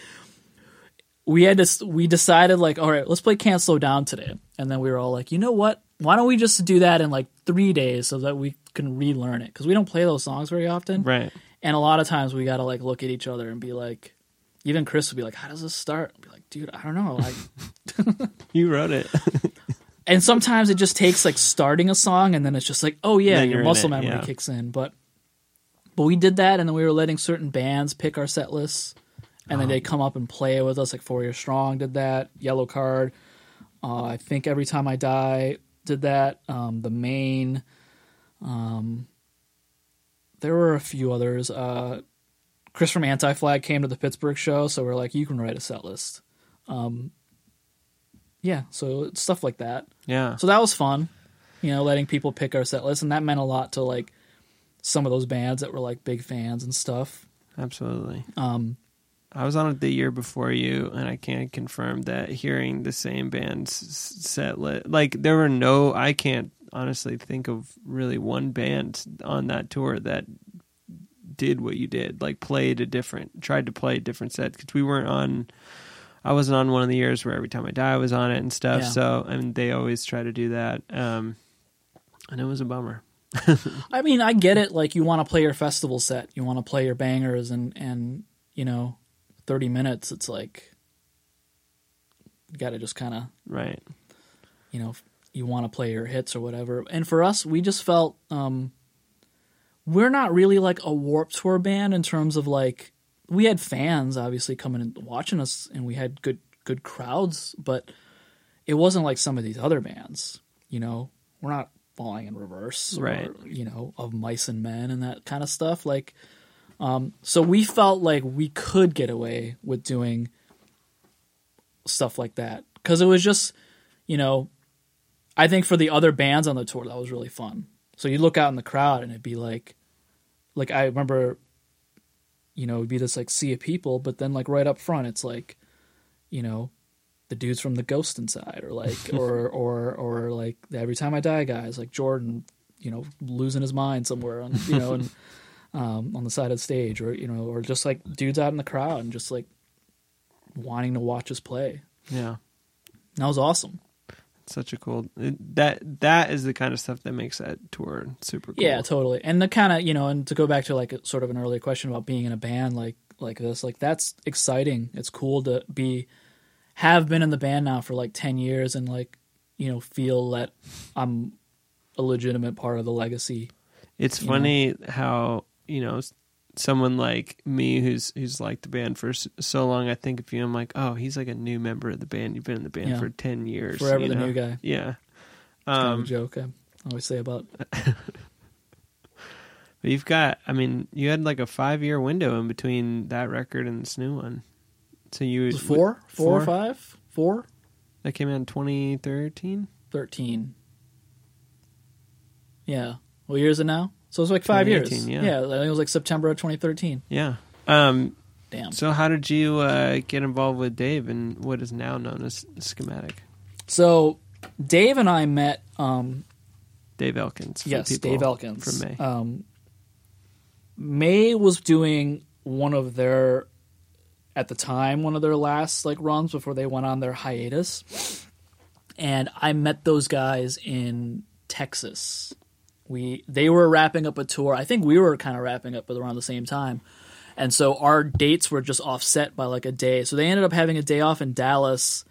Speaker 2: we had to we decided like all right let's play can't slow down today and then we were all like you know what why don't we just do that in like three days so that we can relearn it because we don't play those songs very often
Speaker 1: Right.
Speaker 2: and a lot of times we gotta like look at each other and be like, even Chris would be like, "How does this start?" I'd be like, "Dude, I don't know." Like,
Speaker 1: You wrote it.
Speaker 2: and sometimes it just takes like starting a song, and then it's just like, "Oh yeah,
Speaker 1: Then
Speaker 2: your muscle memory
Speaker 1: yeah.
Speaker 2: kicks in." But but we did that, and then we were letting certain bands pick our set lists, and then they'd come up and play with us. Like Four Year Strong did that. Yellowcard. Uh, I think every time I die did that. Um, The Maine. Um, there were a few others. Uh, Chris from Anti Flag came to the Pittsburgh show, so we're like, you can write a set list. Um, yeah, so stuff like that.
Speaker 1: Yeah.
Speaker 2: So that was fun, you know, letting people pick our set list, and that meant a lot to like some of those bands that were like big fans and stuff.
Speaker 1: Absolutely.
Speaker 2: Um,
Speaker 1: I was on it the year before you, and I can't confirm that hearing the same band's set. Like there were no, I can't honestly think of really one band on that tour that did what you did. Like played a different, tried to play a different set because we weren't on. I wasn't on one of the years where every time I die I was on it and stuff.
Speaker 2: Yeah.
Speaker 1: So and they always try to do that. Um, and it was a bummer.
Speaker 2: I mean, I get it. Like, you want to play your festival set, you want to play your bangers, and and you know, thirty minutes. It's like you got to just kind of
Speaker 1: Right.
Speaker 2: you know you want to play your hits or whatever. And for us, we just felt um, we're not really like a Warped Tour band in terms of like we had fans obviously coming and watching us, and we had good good crowds, but it wasn't like some of these other bands. You know, we're not falling in reverse,
Speaker 1: Right.
Speaker 2: Or, you know, of mice and men and that kind of stuff. Like, um, so we felt like we could get away with doing stuff like that because it was just, you know, I think for the other bands on the tour that was really fun. So you look out in the crowd and it'd be like, like I remember, you know, it'd be this like sea of people, but then like right up front, it's like, you know, the dudes from the Ghost Inside, or like, or or or like the Every Time I Die guys, like Jordan, you know, losing his mind somewhere on, you know, and um, on the side of the stage, or you know, or just like dudes out in the crowd and just like wanting to watch us play.
Speaker 1: Yeah.
Speaker 2: That was awesome.
Speaker 1: Such a cool that that is the kind of stuff that makes that tour super cool.
Speaker 2: Yeah, totally. And the kind of you know, and to go back to like sort of an earlier question about being in a band like like this, like that's exciting. It's cool to be have been in the band now for like ten years and like you know feel that I'm a legitimate part of the legacy.
Speaker 1: It's funny how you know someone like me who's who's liked the band for so long. I think of you, I'm like, oh, he's like a new member of the band. You've been in the band
Speaker 2: Yeah.
Speaker 1: for ten years,
Speaker 2: Forever
Speaker 1: you
Speaker 2: the
Speaker 1: know?
Speaker 2: new guy.
Speaker 1: Yeah.
Speaker 2: Kind of
Speaker 1: Um,
Speaker 2: joke I always say about.
Speaker 1: but you've got, I mean, you had like a five year window in between that record and this new one. So you
Speaker 2: it four, four or five, four,
Speaker 1: that came out in 2013.
Speaker 2: thirteen. Yeah. What year is it now? So it's like five years.
Speaker 1: Yeah. yeah.
Speaker 2: I think it was like September of 2013.
Speaker 1: Yeah. Um.
Speaker 2: Damn.
Speaker 1: So how did you uh, get involved with Dave and what is now known as Schematic?
Speaker 2: So Dave and I met. Um,
Speaker 1: Dave Elkins.
Speaker 2: yes, Dave Elkins
Speaker 1: from Mae.
Speaker 2: Um, Mae was doing one of their, at the time, one of their last like runs before they went on their hiatus, and I met those guys in Texas. We they were wrapping up a tour. I think we were kind of wrapping up around the same time. And so our dates were just offset by like a day. So they ended up having a day off in Dallas,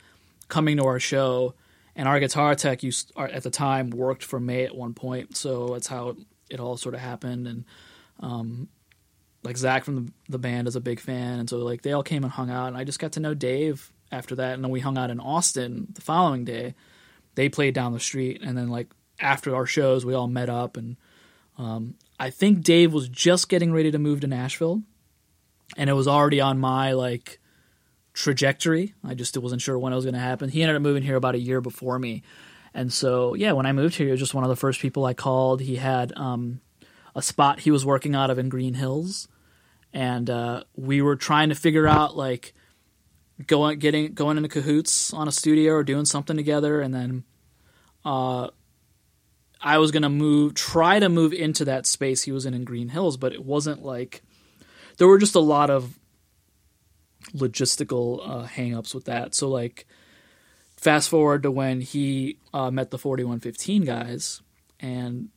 Speaker 2: coming to our show. And our guitar tech used at the time worked for Mae at one point. So that's how it all sort of happened. And um, like Zach from the, the band is a big fan, and so like they all came and hung out. And I just got to know Dave after that. And then we hung out in Austin the following day. They played down the street, and then like after our shows, we all met up. And um, I think Dave was just getting ready to move to Nashville and it was already on my like trajectory. I just wasn't sure when it was going to happen. He ended up moving here about a year before me, and so yeah, when I moved here, he was just one of the first people I called. He had um, a spot he was working out of in Green Hills, and uh, we were trying to figure out like going getting going into cahoots on a studio or doing something together, and then. Uh, I was gonna move, try to move into that space he was in in Green Hills, but it wasn't like there were just a lot of logistical uh, hangups with that. So like, fast forward to when he uh, met the forty one fifteen guys, and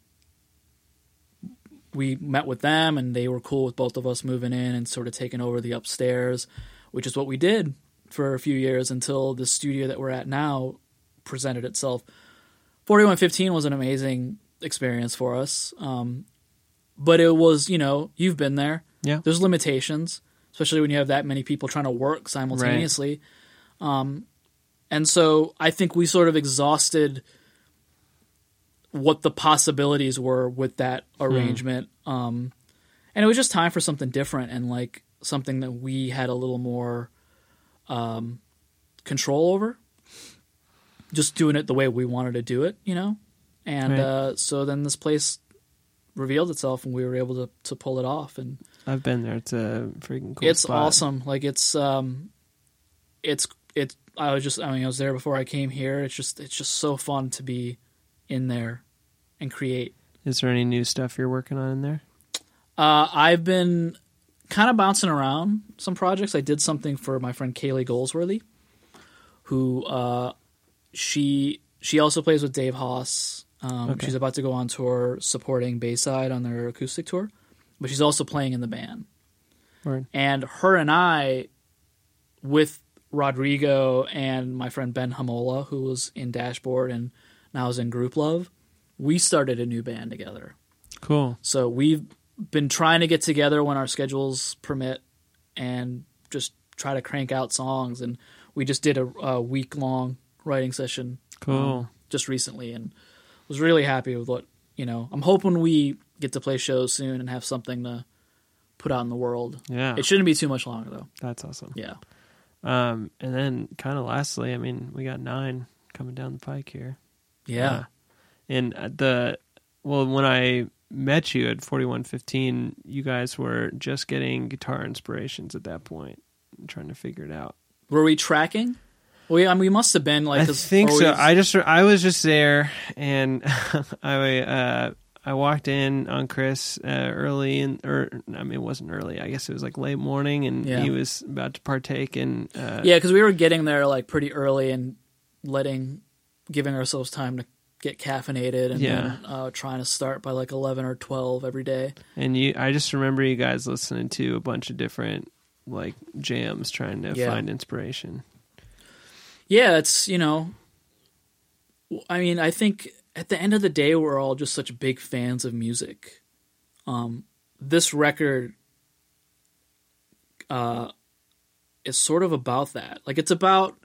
Speaker 2: we met with them, and they were cool with both of us moving in and sort of taking over the upstairs, which is what we did for a few years until the studio that we're at now presented itself. Forty one fifteen was an amazing experience for us. Um, but it was, you know, you've been there
Speaker 1: Yeah.
Speaker 2: there's limitations, especially when you have that many people trying to work simultaneously. Um, and so I think we sort of exhausted what the possibilities were with that arrangement. Um, and it was just time for something different and like something that we had a little more um, control over. Just doing it the way we wanted to do it, you know? And
Speaker 1: Right.
Speaker 2: uh, so then this place revealed itself and we were able to, to pull it off. And
Speaker 1: I've been there. It's a freaking cool.
Speaker 2: it's
Speaker 1: spot.
Speaker 2: awesome. Like it's um, it's it's. I was just. I mean, I was there before I came here. It's just it's just so fun to be in there and create.
Speaker 1: Is there any new stuff you're working on in there?
Speaker 2: Uh, I've been kind of bouncing around some projects. I did something for my friend Kayleigh Goldsworthy, who uh, she she also plays with Dave Hause. Um,
Speaker 1: Okay.
Speaker 2: She's about to go on tour supporting Bayside on their acoustic tour, but she's also playing in the band.
Speaker 1: Right.
Speaker 2: And her and I, with Rodrigo and my friend Ben Homola, who was in Dashboard and now was in Grouplove, we started a new band together.
Speaker 1: Cool.
Speaker 2: So we've been trying to get together when our schedules permit and just try to crank out songs. And we just did a, a week long writing session
Speaker 1: Cool.
Speaker 2: just recently, and was really happy with what you know. I'm hoping we get to play shows soon and have something to put out in the world.
Speaker 1: yeah.
Speaker 2: It shouldn't be too much longer though.
Speaker 1: That's awesome.
Speaker 2: Yeah.
Speaker 1: Um, and then kind of lastly, I mean, we got nine coming down the pike here.
Speaker 2: Yeah.
Speaker 1: And uh, the well, when I met you at forty one fifteen, you guys were just getting guitar inspirations at that point, trying to figure it out.
Speaker 2: Were we tracking? We I mean, we must have been like.
Speaker 1: I think so. I just I was just there, and I uh, I walked in on Chris uh, early, and or I mean it wasn't early. I guess it was like late morning, and
Speaker 2: Yeah.
Speaker 1: he was about to partake in. Uh,
Speaker 2: yeah, because we were getting there like pretty early and letting, giving ourselves time to get caffeinated and
Speaker 1: Yeah.
Speaker 2: then uh, trying to start by like eleven or twelve every day.
Speaker 1: And you, I just remember you guys listening to a bunch of different like jams, trying to
Speaker 2: Yeah.
Speaker 1: find inspiration.
Speaker 2: Yeah, it's you know. I mean, I think at the end of the day, we're all just such big fans of music. Um, this record, uh, is sort of about that. Like, it's about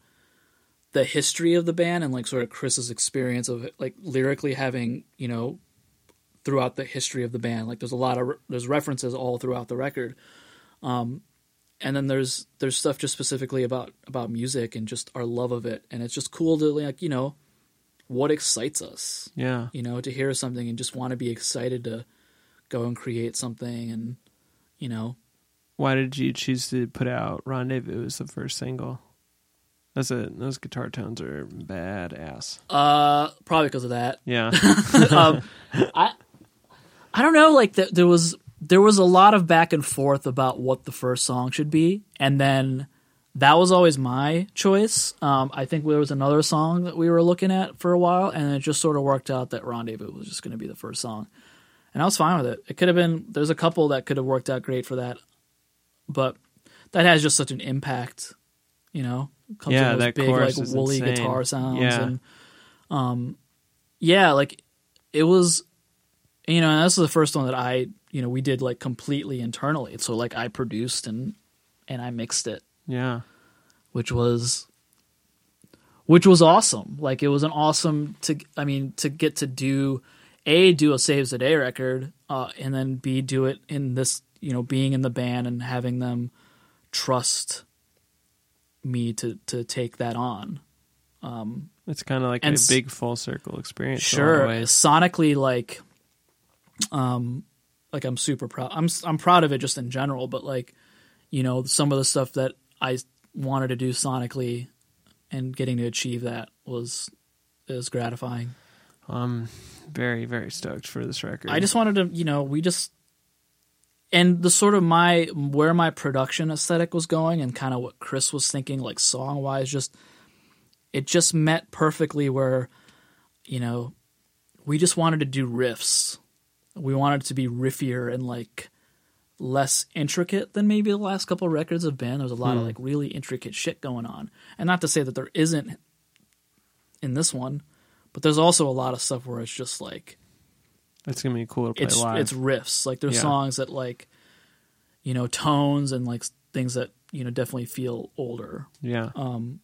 Speaker 2: the history of the band and like sort of Chris's experience of like lyrically having you know throughout the history of the band. Like, there's a lot of there's references all throughout the record. Um, and then there's there's stuff just specifically about about music and just our love of it and it's just cool to like you know what excites us
Speaker 1: Yeah,
Speaker 2: you know to hear something and just want to be excited to go and create something and you know
Speaker 1: why did you choose to put out "Rendezvous" as the first single? That's it. those guitar tones are badass.
Speaker 2: uh probably because of that.
Speaker 1: Yeah,
Speaker 2: um i i don't know like th- there was there was a lot of back and forth about what the first song should be and then that was always my choice. Um i think there was another song that we were looking at for a while and it just sort of worked out that rendezvous was just going to be the first song. And i was fine with it. It could have been there's a couple that could have worked out great for that but that has just such an impact you know comes
Speaker 1: Yeah,
Speaker 2: with those
Speaker 1: that
Speaker 2: big like
Speaker 1: is
Speaker 2: woolly
Speaker 1: insane.
Speaker 2: guitar sounds
Speaker 1: Yeah.
Speaker 2: and um yeah like it was you know and this is the first one that i you know we did like completely internally so like i produced and and i mixed it
Speaker 1: yeah,
Speaker 2: which was which was awesome like it was an awesome to i mean to get to do a do a saves the day record uh and then b do it in this you know being in the band and having them trust me to to take that on Um,
Speaker 1: it's kind of like a big full circle experience. in a lot
Speaker 2: sure sonically like um like i'm super proud i'm i'm proud of it just in general but like you know some of the stuff that i wanted to do sonically and getting to achieve that was is gratifying
Speaker 1: I'm very very stoked for this record.
Speaker 2: i just wanted to you know we just and the sort of my where my production aesthetic was going and kind of what chris was thinking like song wise just it just met perfectly where you know we just wanted to do riffs. We wanted it to be riffier and like less intricate than maybe the last couple records have been. There's a lot of hmm. like really intricate shit going on. And not to say that there isn't in this one but there's also a lot of stuff where it's just like
Speaker 1: it's gonna be cool to play
Speaker 2: it's
Speaker 1: live.
Speaker 2: it's riffs. Like there's
Speaker 1: Yeah.
Speaker 2: songs that like you know tones and like things that you know definitely feel older.
Speaker 1: yeah,
Speaker 2: Um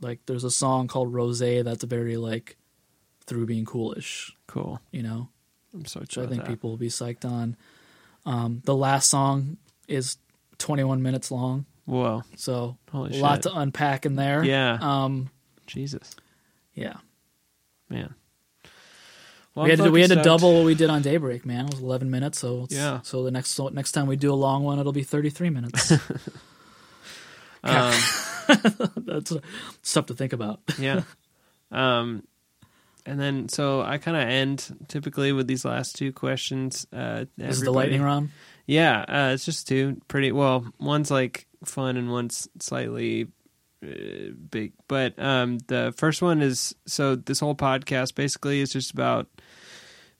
Speaker 2: like there's a song called Rose that's very like through being coolish,
Speaker 1: cool.
Speaker 2: you know,
Speaker 1: I'm so
Speaker 2: which I
Speaker 1: excited.
Speaker 2: think people will be psyched on. Um the last song is 21 minutes long,
Speaker 1: Whoa,
Speaker 2: so
Speaker 1: holy
Speaker 2: a lot
Speaker 1: shit!
Speaker 2: to unpack in there.
Speaker 1: yeah,
Speaker 2: Um
Speaker 1: Jesus,
Speaker 2: yeah.
Speaker 1: man. Well,
Speaker 2: we had to, we had to double what we did on Daybreak, man. It was 11 minutes, so
Speaker 1: Yeah.
Speaker 2: so the next so next time we do a long one, it'll be 33 minutes.
Speaker 1: Um,
Speaker 2: That's stuff to think about.
Speaker 1: yeah. Um, and then so I kind of end typically with these last two questions. Uh,
Speaker 2: This is the lightning round.
Speaker 1: Yeah, uh, it's just two pretty. Well, one's like fun and one's slightly big. But um, the first one is so this whole podcast basically is just about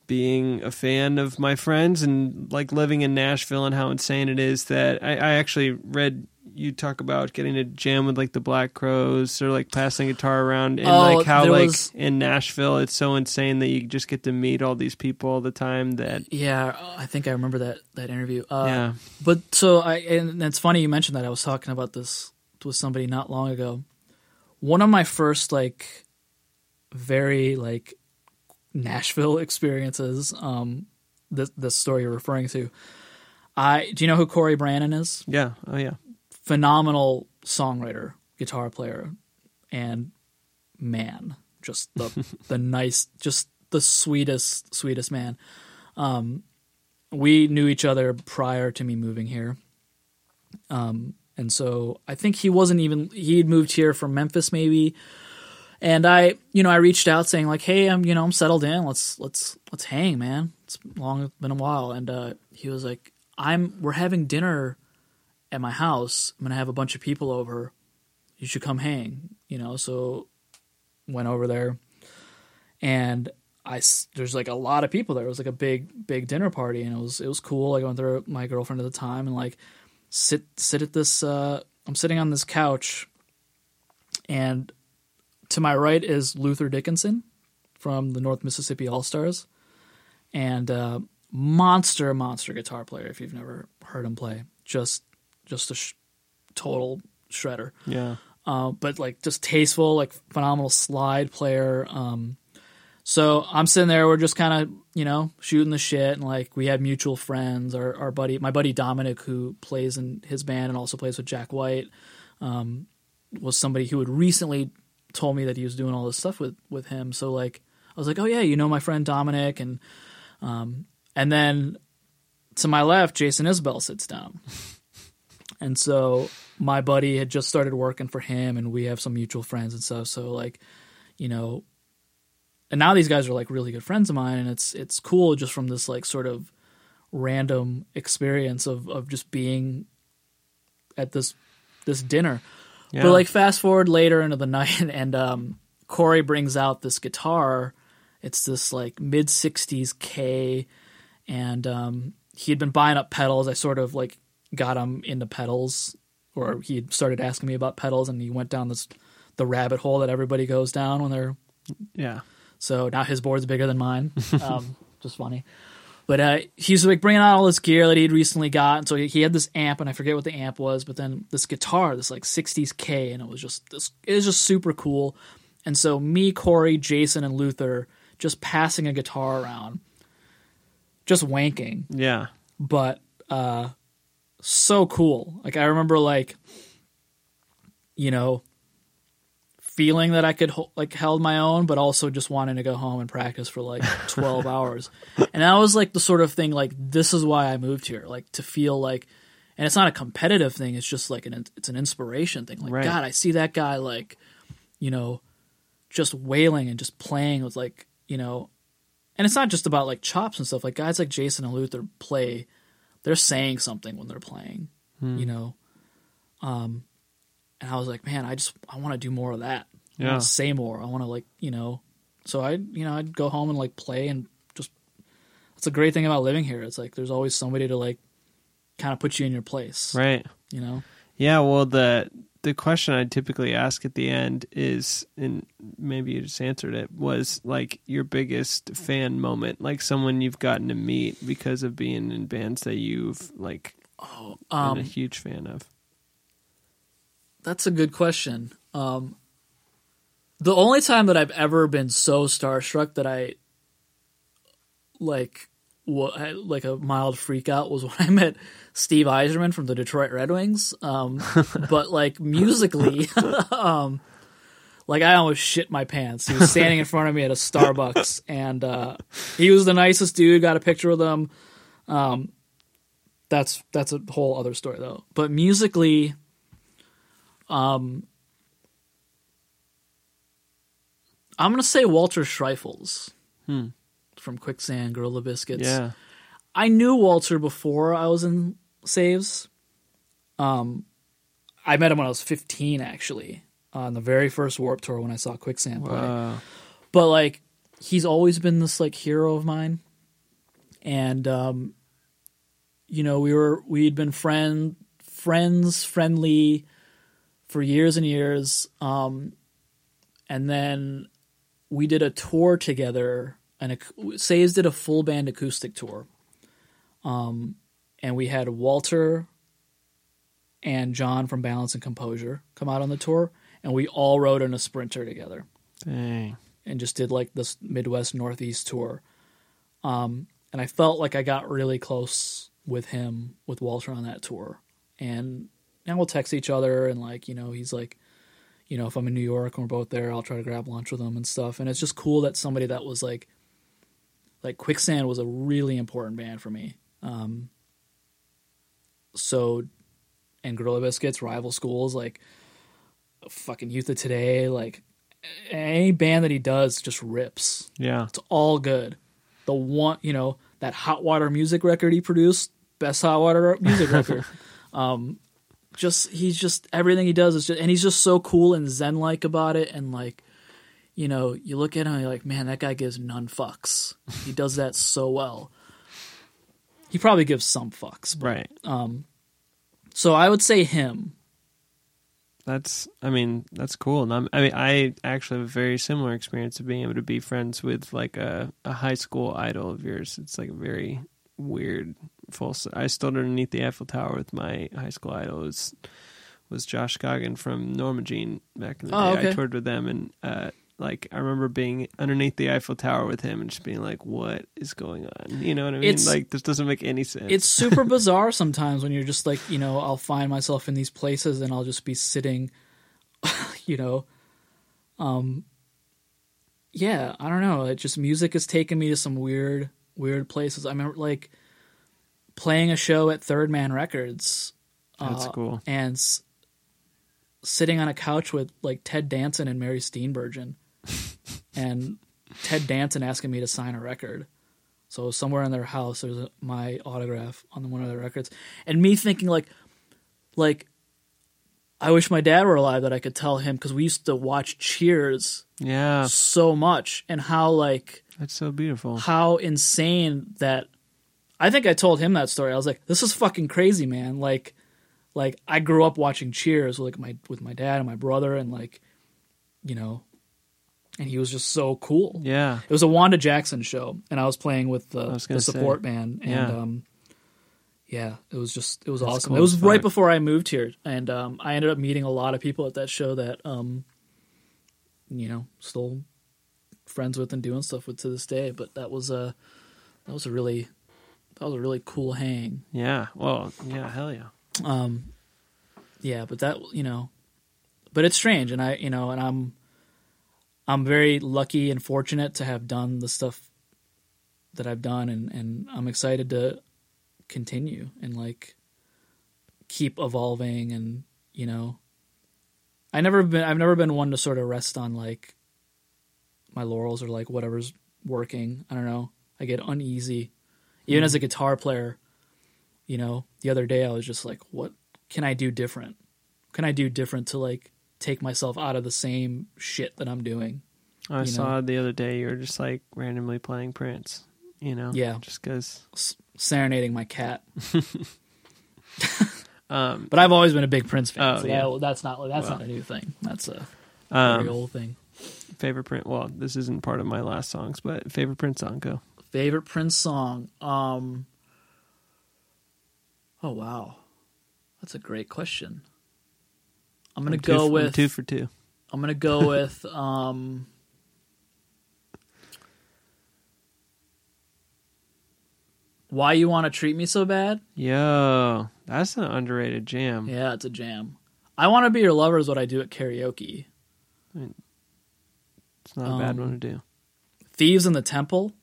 Speaker 1: being a fan of my friends and like living in Nashville and how insane it is that I, I actually read you talk about getting to jam with like the Black Crowes or like passing guitar around and
Speaker 2: Oh,
Speaker 1: like how like
Speaker 2: was-
Speaker 1: in Nashville it's so insane that you just get to meet all these people all the time that
Speaker 2: Yeah, I think I remember that that interview. Uh,
Speaker 1: yeah
Speaker 2: But so I and it's funny you mentioned that. I was talking about this with somebody not long ago. one of my first like very like Nashville experiences. Um, this the story you're referring to. I do you know who Cory Branan is?
Speaker 1: Yeah. Oh yeah.
Speaker 2: Phenomenal songwriter, guitar player, and man, just the the nice, just the sweetest, sweetest man. Um, we knew each other prior to me moving here. Um, and so I think he wasn't even he'd moved here from Memphis maybe. And I, you know, I reached out saying like, "Hey, I'm, you know, I'm settled in. Let's let's let's hang, man. It's long been a while." And uh, he was like, "I'm we're having dinner at my house. I'm gonna have a bunch of people over. You should come hang." You know, so went over there, and I there's like a lot of people there. It was like a big big dinner party, and it was it was cool. I went there with my girlfriend at the time, and like sit sit at this. Uh, I'm sitting on this couch, and to my right is Luther Dickinson from the North Mississippi All Stars, and uh, monster monster guitar player. If you've never heard him play, just just a sh- total shredder.
Speaker 1: Yeah.
Speaker 2: Uh, but like just tasteful, like phenomenal slide player. Um, so I'm sitting there, we're just kind of you know shooting the shit, and like we had mutual friends. Our our buddy, my buddy Dominic, who plays in his band and also plays with Jack White, um, was somebody who had recently told me that he was doing all this stuff with with him. So like I was like, oh yeah, you know my friend Dominic, and um, and then to my left, Jason Isbell sits down, and so my buddy had just started working for him, and we have some mutual friends and stuff. So like, you know, and now these guys are like really good friends of mine, and it's it's cool just from this like sort of random experience of of just being at this this dinner
Speaker 1: Yeah.
Speaker 2: but like fast forward later into the night, and um, Cory brings out this guitar. It's this like mid '60s Kay, and um, he had been buying up pedals. I sort of like got him into pedals, or he started asking me about pedals, and he went down this the rabbit hole that everybody goes down when they're
Speaker 1: yeah.
Speaker 2: So now his board's bigger than mine. Um, just funny. But uh, he's like bringing out all this gear that he'd recently got. And so he he had this amp, and I forget what the amp was, but then this guitar, this like 60s Kay, and it was just this, it was just super cool. And so me, Cory, Jason, and Luther just passing a guitar around, just wanking
Speaker 1: Yeah.
Speaker 2: but uh so cool like i remember like you know feeling that i could like held my own but also just wanting to go home and practice for like 12 hours. And that was like the sort of thing like this is why i moved here like to feel like and it's not a competitive thing it's just like an it's an inspiration thing. Like
Speaker 1: Right.
Speaker 2: god i see that guy like you know just wailing and just playing with like you know and it's not just about like chops and stuff. Like guys like jason and luther play they're saying something when they're playing you know? Um and i was like man i just i want to do more of that. I
Speaker 1: Yeah.
Speaker 2: want to say more. I want to like you know. So i you know i'd go home and like play and just that's a great thing about living here. It's like there's always somebody to like kind of put you in your place.
Speaker 1: Right.
Speaker 2: you know?
Speaker 1: Yeah, well the the question I typically ask at the end is and maybe you just answered it was like your biggest fan moment, like someone you've gotten to meet because of being in bands that you've like been a
Speaker 2: um
Speaker 1: huge fan of.
Speaker 2: That's a good question. Um, the only time that I've ever been so starstruck that I like what had, like a mild freak out was when I met Steve Yzerman from the Detroit Red Wings. Um, but like musically, um, like I almost shit my pants. He was standing in front of me at a Starbucks, and uh, he was the nicest dude. Got a picture with him. Um, that's that's a whole other story though. But musically, um, I'm gonna say Walter Schreifels
Speaker 1: Hmm.
Speaker 2: from Quicksand, Gorilla Biscuits.
Speaker 1: Yeah.
Speaker 2: I knew Walter before I was in Saves. Um, I met him when I was 15, actually, on the very first Warped Tour when I saw Quicksand play.
Speaker 1: Wow.
Speaker 2: But like, he's always been this like hero of mine, and um, you know, we were we'd been friend friends, friendly for years and years. Um, and then we did a tour together, and Saves did a full band acoustic tour. Um, and we had Walter and John from Balance and Composure come out on the tour, and we all rode in a sprinter together
Speaker 1: Dang.
Speaker 2: and just did like this Midwest Northeast tour. Um, and I felt like I got really close with him with Walter on that tour. And now we'll text each other and like, you know, he's like, you know, if I'm in New York and we're both there, I'll try to grab lunch with him and stuff. And it's just cool that somebody that was like like Quicksand was a really important band for me. Um so and Gorilla Biscuits, rival schools, like fucking Youth of Today, like any band that he does just rips.
Speaker 1: Yeah.
Speaker 2: It's all good. The one, you know, that hot water music record he produced, best hot water music record. um, just he's just everything he does is just, and he's just so cool and zen like about it, and like, you know, you look at him, and you're like, man, that guy gives none fucks. He does that so well. He probably gives some fucks, but,
Speaker 1: Right.
Speaker 2: Um so I would say him.
Speaker 1: That's, I mean, that's cool. And I'm, I mean, I actually have a very similar experience of being able to be friends with like a, a high school idol of yours. It's like a very weird full. s- I stood underneath the Eiffel Tower with my high school idol. It was, was Josh Scogin from Norma Jean back in the
Speaker 2: Oh,
Speaker 1: day. I toured with them and, uh, like I remember being underneath the Eiffel Tower with him and just being like, "What is going on?" You know what I mean?
Speaker 2: It's-
Speaker 1: like this doesn't make any sense.
Speaker 2: it's super bizarre sometimes when you're just like you know i'll find myself in these places and i'll just be sitting you know um yeah i don't know it just music has taken me to some weird weird places. I remember like playing a show at third man records
Speaker 1: That's
Speaker 2: uh,
Speaker 1: cool.
Speaker 2: and s- sitting on a couch with like ted danson and mary steenburgen and ted danson asking me to sign a record. So somewhere in their house, there's a, my autograph on one of their records, and me thinking like, like, I wish my dad were alive that I could tell him because we used to watch Cheers
Speaker 1: Yeah,
Speaker 2: so much, and how like
Speaker 1: that's so beautiful.
Speaker 2: how insane that. I think I told him that story. I was like, "This is fucking crazy, man!" Like, like I grew up watching Cheers with like my with my dad and my brother, and like, you know, and he was just so cool.
Speaker 1: Yeah,
Speaker 2: It was a Wanda Jackson show, and I was playing with the,
Speaker 1: was
Speaker 2: the support
Speaker 1: say.
Speaker 2: band, and
Speaker 1: Yeah.
Speaker 2: um, yeah, it was just it was
Speaker 1: That's
Speaker 2: awesome.
Speaker 1: cool
Speaker 2: It was right before I moved here, and um, I ended up meeting a lot of people at that show that um, you know, still friends with and doing stuff with to this day. But that was a that was a really that was a really cool hang.
Speaker 1: yeah. Well, yeah, hell yeah.
Speaker 2: Um, yeah, but that you know, but it's strange, and I you know, and I'm I'm very lucky and fortunate to have done the stuff that I've done, and and I'm excited to continue and like keep evolving, and you know, I never been I've never been one to sort of rest on like my laurels or like whatever's working. I don't know. I get uneasy, even as a mm-hmm. guitar player you know the other day i was just like what can i do different can i do different to like take myself out of the same shit that i'm doing
Speaker 1: I
Speaker 2: you
Speaker 1: saw the other day you were just like randomly playing Prince. You know,
Speaker 2: Yeah.
Speaker 1: just because.
Speaker 2: Serenading my cat
Speaker 1: Um,
Speaker 2: but i've always been a big prince fan
Speaker 1: Oh,
Speaker 2: so
Speaker 1: yeah.
Speaker 2: that, that's not that's
Speaker 1: Well.
Speaker 2: not a new thing that's a very
Speaker 1: um,
Speaker 2: old thing
Speaker 1: favorite Prince. Well, this isn't part of my last songs, but favorite Prince song. Go.
Speaker 2: favorite prince song um oh wow that's a great question i'm gonna
Speaker 1: I'm
Speaker 2: go
Speaker 1: for- I'm
Speaker 2: with
Speaker 1: two for two.
Speaker 2: I'm gonna go with um Why you want to treat me so bad?
Speaker 1: Yo, that's an underrated jam.
Speaker 2: Yeah, it's a jam. I want to be your lover is what I do at karaoke.
Speaker 1: It's not a bad
Speaker 2: Um,
Speaker 1: one to do.
Speaker 2: Thieves in the Temple.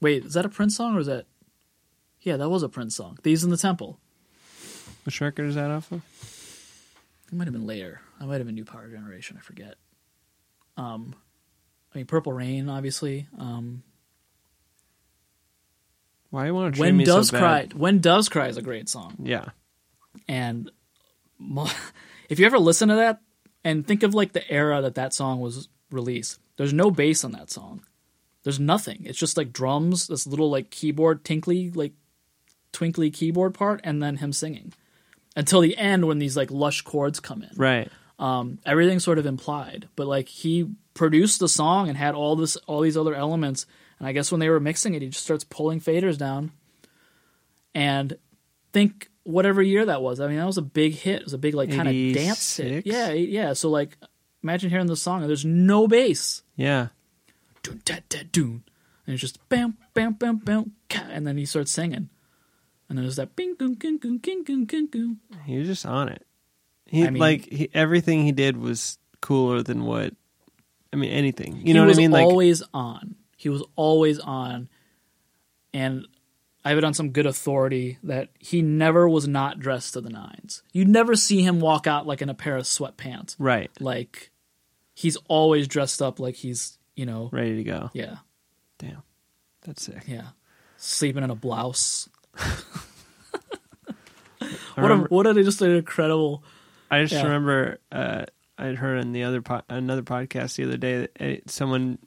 Speaker 2: Wait, is that a Prince song or is that? Yeah, that was a Prince song. Thieves in the Temple.
Speaker 1: Which record is that off of?
Speaker 2: It might have been later. I might have been New Power Generation. I forget. Um, I mean, Purple Rain, obviously. Um,
Speaker 1: Why you want to treat
Speaker 2: when
Speaker 1: me
Speaker 2: Doves
Speaker 1: so
Speaker 2: Cry.
Speaker 1: bad?
Speaker 2: When Doves Cry is a great song.
Speaker 1: Yeah,
Speaker 2: and if you ever listen to that and think of like the era that that song was released there's no bass on that song there's nothing it's just like drums this little like keyboard tinkly like twinkly keyboard part and then him singing until the end when these like lush chords come in
Speaker 1: right.
Speaker 2: um, everything's sort of implied. But like he produced the song and had all this, all these other elements. And I guess when they were mixing it, he just starts pulling faders down. And think whatever year that was. I mean, that was a big hit. It was a big like kind of dance hit. Yeah, yeah. So like, imagine hearing the song and there's no bass.
Speaker 1: Yeah.
Speaker 2: Doon, da, da, doon. And it's just bam, bam, bam, bam, and then he starts singing. And then there's that bing, goon, goon, goon, goon, goon, goon, goon.
Speaker 1: He was just on it. He
Speaker 2: I mean-
Speaker 1: like he, everything he did was cooler than what. I mean, anything. You know what I mean? Like,
Speaker 2: always on. He was always on. And I have it on some good authority that he never was not dressed to the nines. You'd never see him walk out like in a pair of sweatpants.
Speaker 1: right,
Speaker 2: Like he's always dressed up like he's, you know,
Speaker 1: ready to go.
Speaker 2: yeah,
Speaker 1: Damn, that's sick.
Speaker 2: yeah. Sleeping in a blouse. What a, what a just an incredible
Speaker 1: I just
Speaker 2: yeah.
Speaker 1: remember uh, I'd heard on the other po- another podcast the other day that uh, someone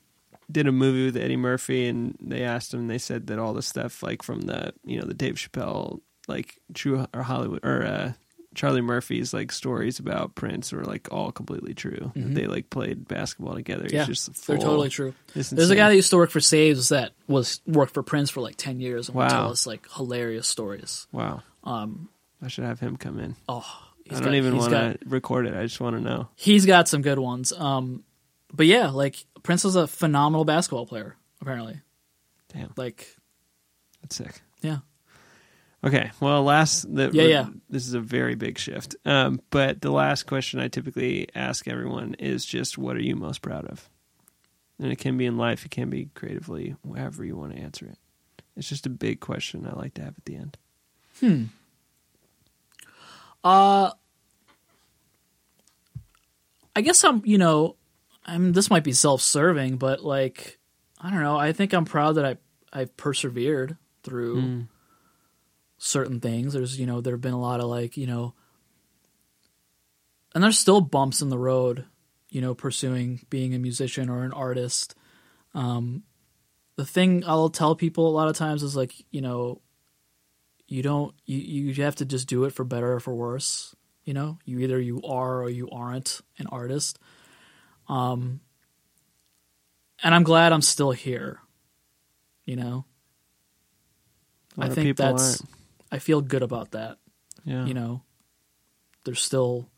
Speaker 1: did a movie with Eddie Murphy, and they asked him. They said that all the stuff like from the you know the Dave Chappelle like true or Hollywood or uh, Charlie Murphy's like stories about Prince were like all completely true. That They like played basketball together.
Speaker 2: Mm-hmm. Yeah,
Speaker 1: just
Speaker 2: they're totally true. There's a guy that used to work for Saves that was worked for Prince for like ten years and would
Speaker 1: Wow.
Speaker 2: tell us like hilarious stories.
Speaker 1: Wow,
Speaker 2: Um,
Speaker 1: I should have him come in.
Speaker 2: oh, he's
Speaker 1: I don't
Speaker 2: got-
Speaker 1: even want to record it. I just want to know.
Speaker 2: He's got some good ones. Um, but yeah, like Prince was a phenomenal basketball player. Apparently,
Speaker 1: Damn,
Speaker 2: like
Speaker 1: that's sick.
Speaker 2: yeah,
Speaker 1: Okay. Well, last the,
Speaker 2: Yeah, yeah.
Speaker 1: This is a very big shift. Um, but the last question I typically ask everyone is just, what are you most proud of? And it can be in life, it can be creatively, however you want to answer it. It's just a big question I like to have at the end. Hmm.
Speaker 2: Uh, I guess I'm. You know, I mean, this might be self-serving, but like, I don't know. I think I'm proud that I I've persevered through.
Speaker 1: Mm.
Speaker 2: certain things. There's, you know, there have been a lot of like, you know, and there's still bumps in the road, you know, pursuing being a musician or an artist. Um, the thing I'll tell people a lot of times is like, you know, you don't, you, you have to just do it for better or for worse. You know, you either you are or you aren't an artist. Um, and I'm glad I'm still here. You know, I think that's
Speaker 1: aren't.
Speaker 2: I feel good about that.
Speaker 1: Yeah.
Speaker 2: You know, there's still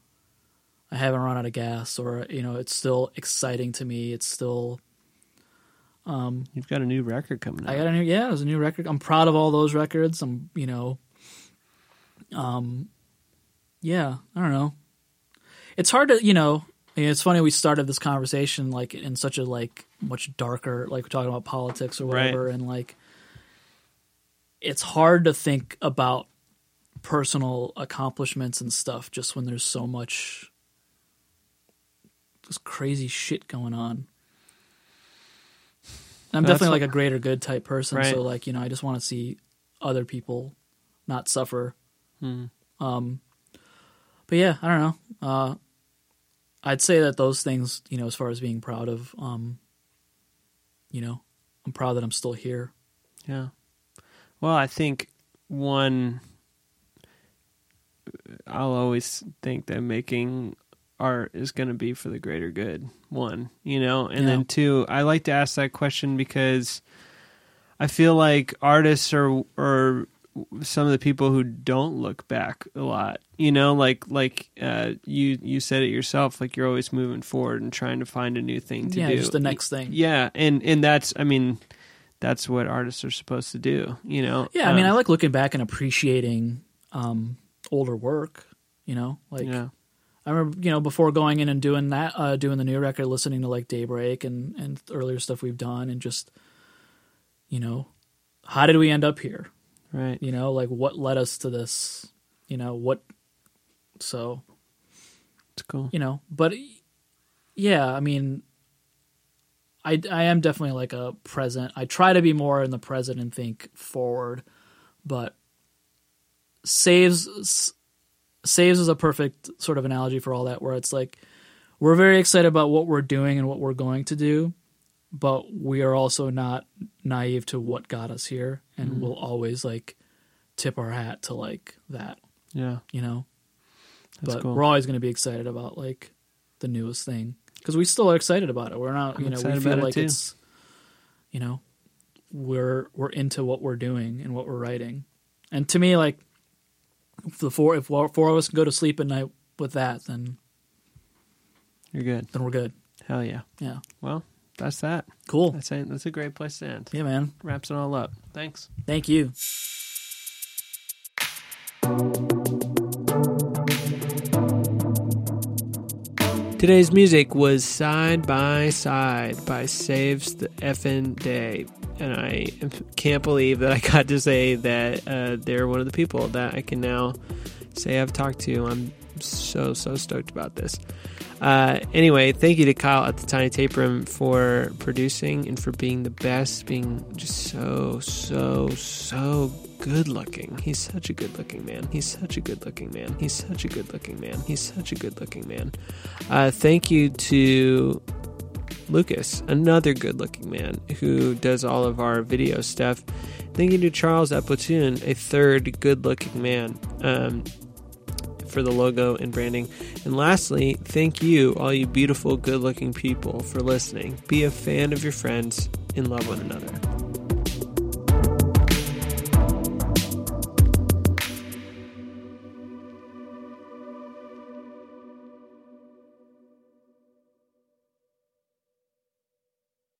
Speaker 2: I haven't run out of gas, or you know, it's still exciting to me. It's still Um,
Speaker 1: You've got a new record coming out.
Speaker 2: I got a new yeah, there's a new record. I'm proud of all those records. I'm you know, um, yeah, I don't know. It's hard to you know. Mean, it's funny we started this conversation like in such a like much darker like we're talking about politics or
Speaker 1: Right.
Speaker 2: whatever, and like it's hard to think about personal accomplishments and stuff just when there's so much this crazy shit going on. I'm definitely
Speaker 1: what-
Speaker 2: like a greater good type person,
Speaker 1: Right.
Speaker 2: so like you know, I just want to see other people not suffer.
Speaker 1: Hmm.
Speaker 2: Um, but yeah, I don't know. Uh, I'd say that those things, you know, as far as being proud of, um, you know, I'm proud that I'm still here.
Speaker 1: Yeah. Well, I think one, I'll always think that making art is going to be for the greater good. One, you know, and
Speaker 2: Yeah.
Speaker 1: then two, I like to ask that question because I feel like artists are are some of the people who don't look back a lot. You know, like like uh, you you said it yourself. Like you're always moving forward and trying to find a new thing to
Speaker 2: yeah,
Speaker 1: do.
Speaker 2: just the next thing.
Speaker 1: Yeah, and and that's I mean, that's what artists are supposed to do. You know.
Speaker 2: Yeah, I mean,
Speaker 1: Um,
Speaker 2: I like looking back and appreciating um, older work. You know, like
Speaker 1: yeah,
Speaker 2: I remember, you know, before going in and doing that, uh, doing the new record, listening to like Daybreak and and earlier stuff we've done, and just, you know, how did we end up here?
Speaker 1: Right.
Speaker 2: You know, like what led us to this? You know what? So
Speaker 1: It's cool.
Speaker 2: you know, but yeah, I mean, I I am definitely like a present. I try to be more in the present and think forward, but saves saves is a perfect sort of analogy for all that where it's like we're very excited about what we're doing and what we're going to do but we are also not naive to what got us here and mm-hmm. we'll always like tip our hat to like that
Speaker 1: Yeah,
Speaker 2: you know
Speaker 1: that's
Speaker 2: but
Speaker 1: cool.
Speaker 2: we're always going to be excited about like the newest thing because we still are excited about it we're not
Speaker 1: I'm
Speaker 2: you know we feel
Speaker 1: about it
Speaker 2: like it's you know we're we're into what we're doing and what we're writing and to me like if the four if four of us can go to sleep at night with that, then
Speaker 1: You're good.
Speaker 2: then we're good.
Speaker 1: Hell yeah.
Speaker 2: Yeah,
Speaker 1: Well, that's that.
Speaker 2: cool.
Speaker 1: That's a, that's a great place to end.
Speaker 2: Yeah, man.
Speaker 1: Wraps it all up. Thanks.
Speaker 2: Thank you.
Speaker 1: Today's music was Side by Side by Saves the Effin' Day. And I can't believe that I got to say that uh, they're one of the people that I can now say I've talked to. I'm so, so stoked about this. Uh, anyway, thank you to Kyle at the Tiny Tape Room for producing and for being the best, being just so, so, so good looking. He's such a good looking man. He's such a good looking man. He's such a good looking man. He's such a good looking man. Uh, thank you to Lucas, another good looking man who does all of our video stuff. Thank you to Charles at Platoon, a third good looking man. Um, for the logo and branding. And lastly, thank you, all you beautiful, good looking people, for listening. Be a fan of your friends and love one another.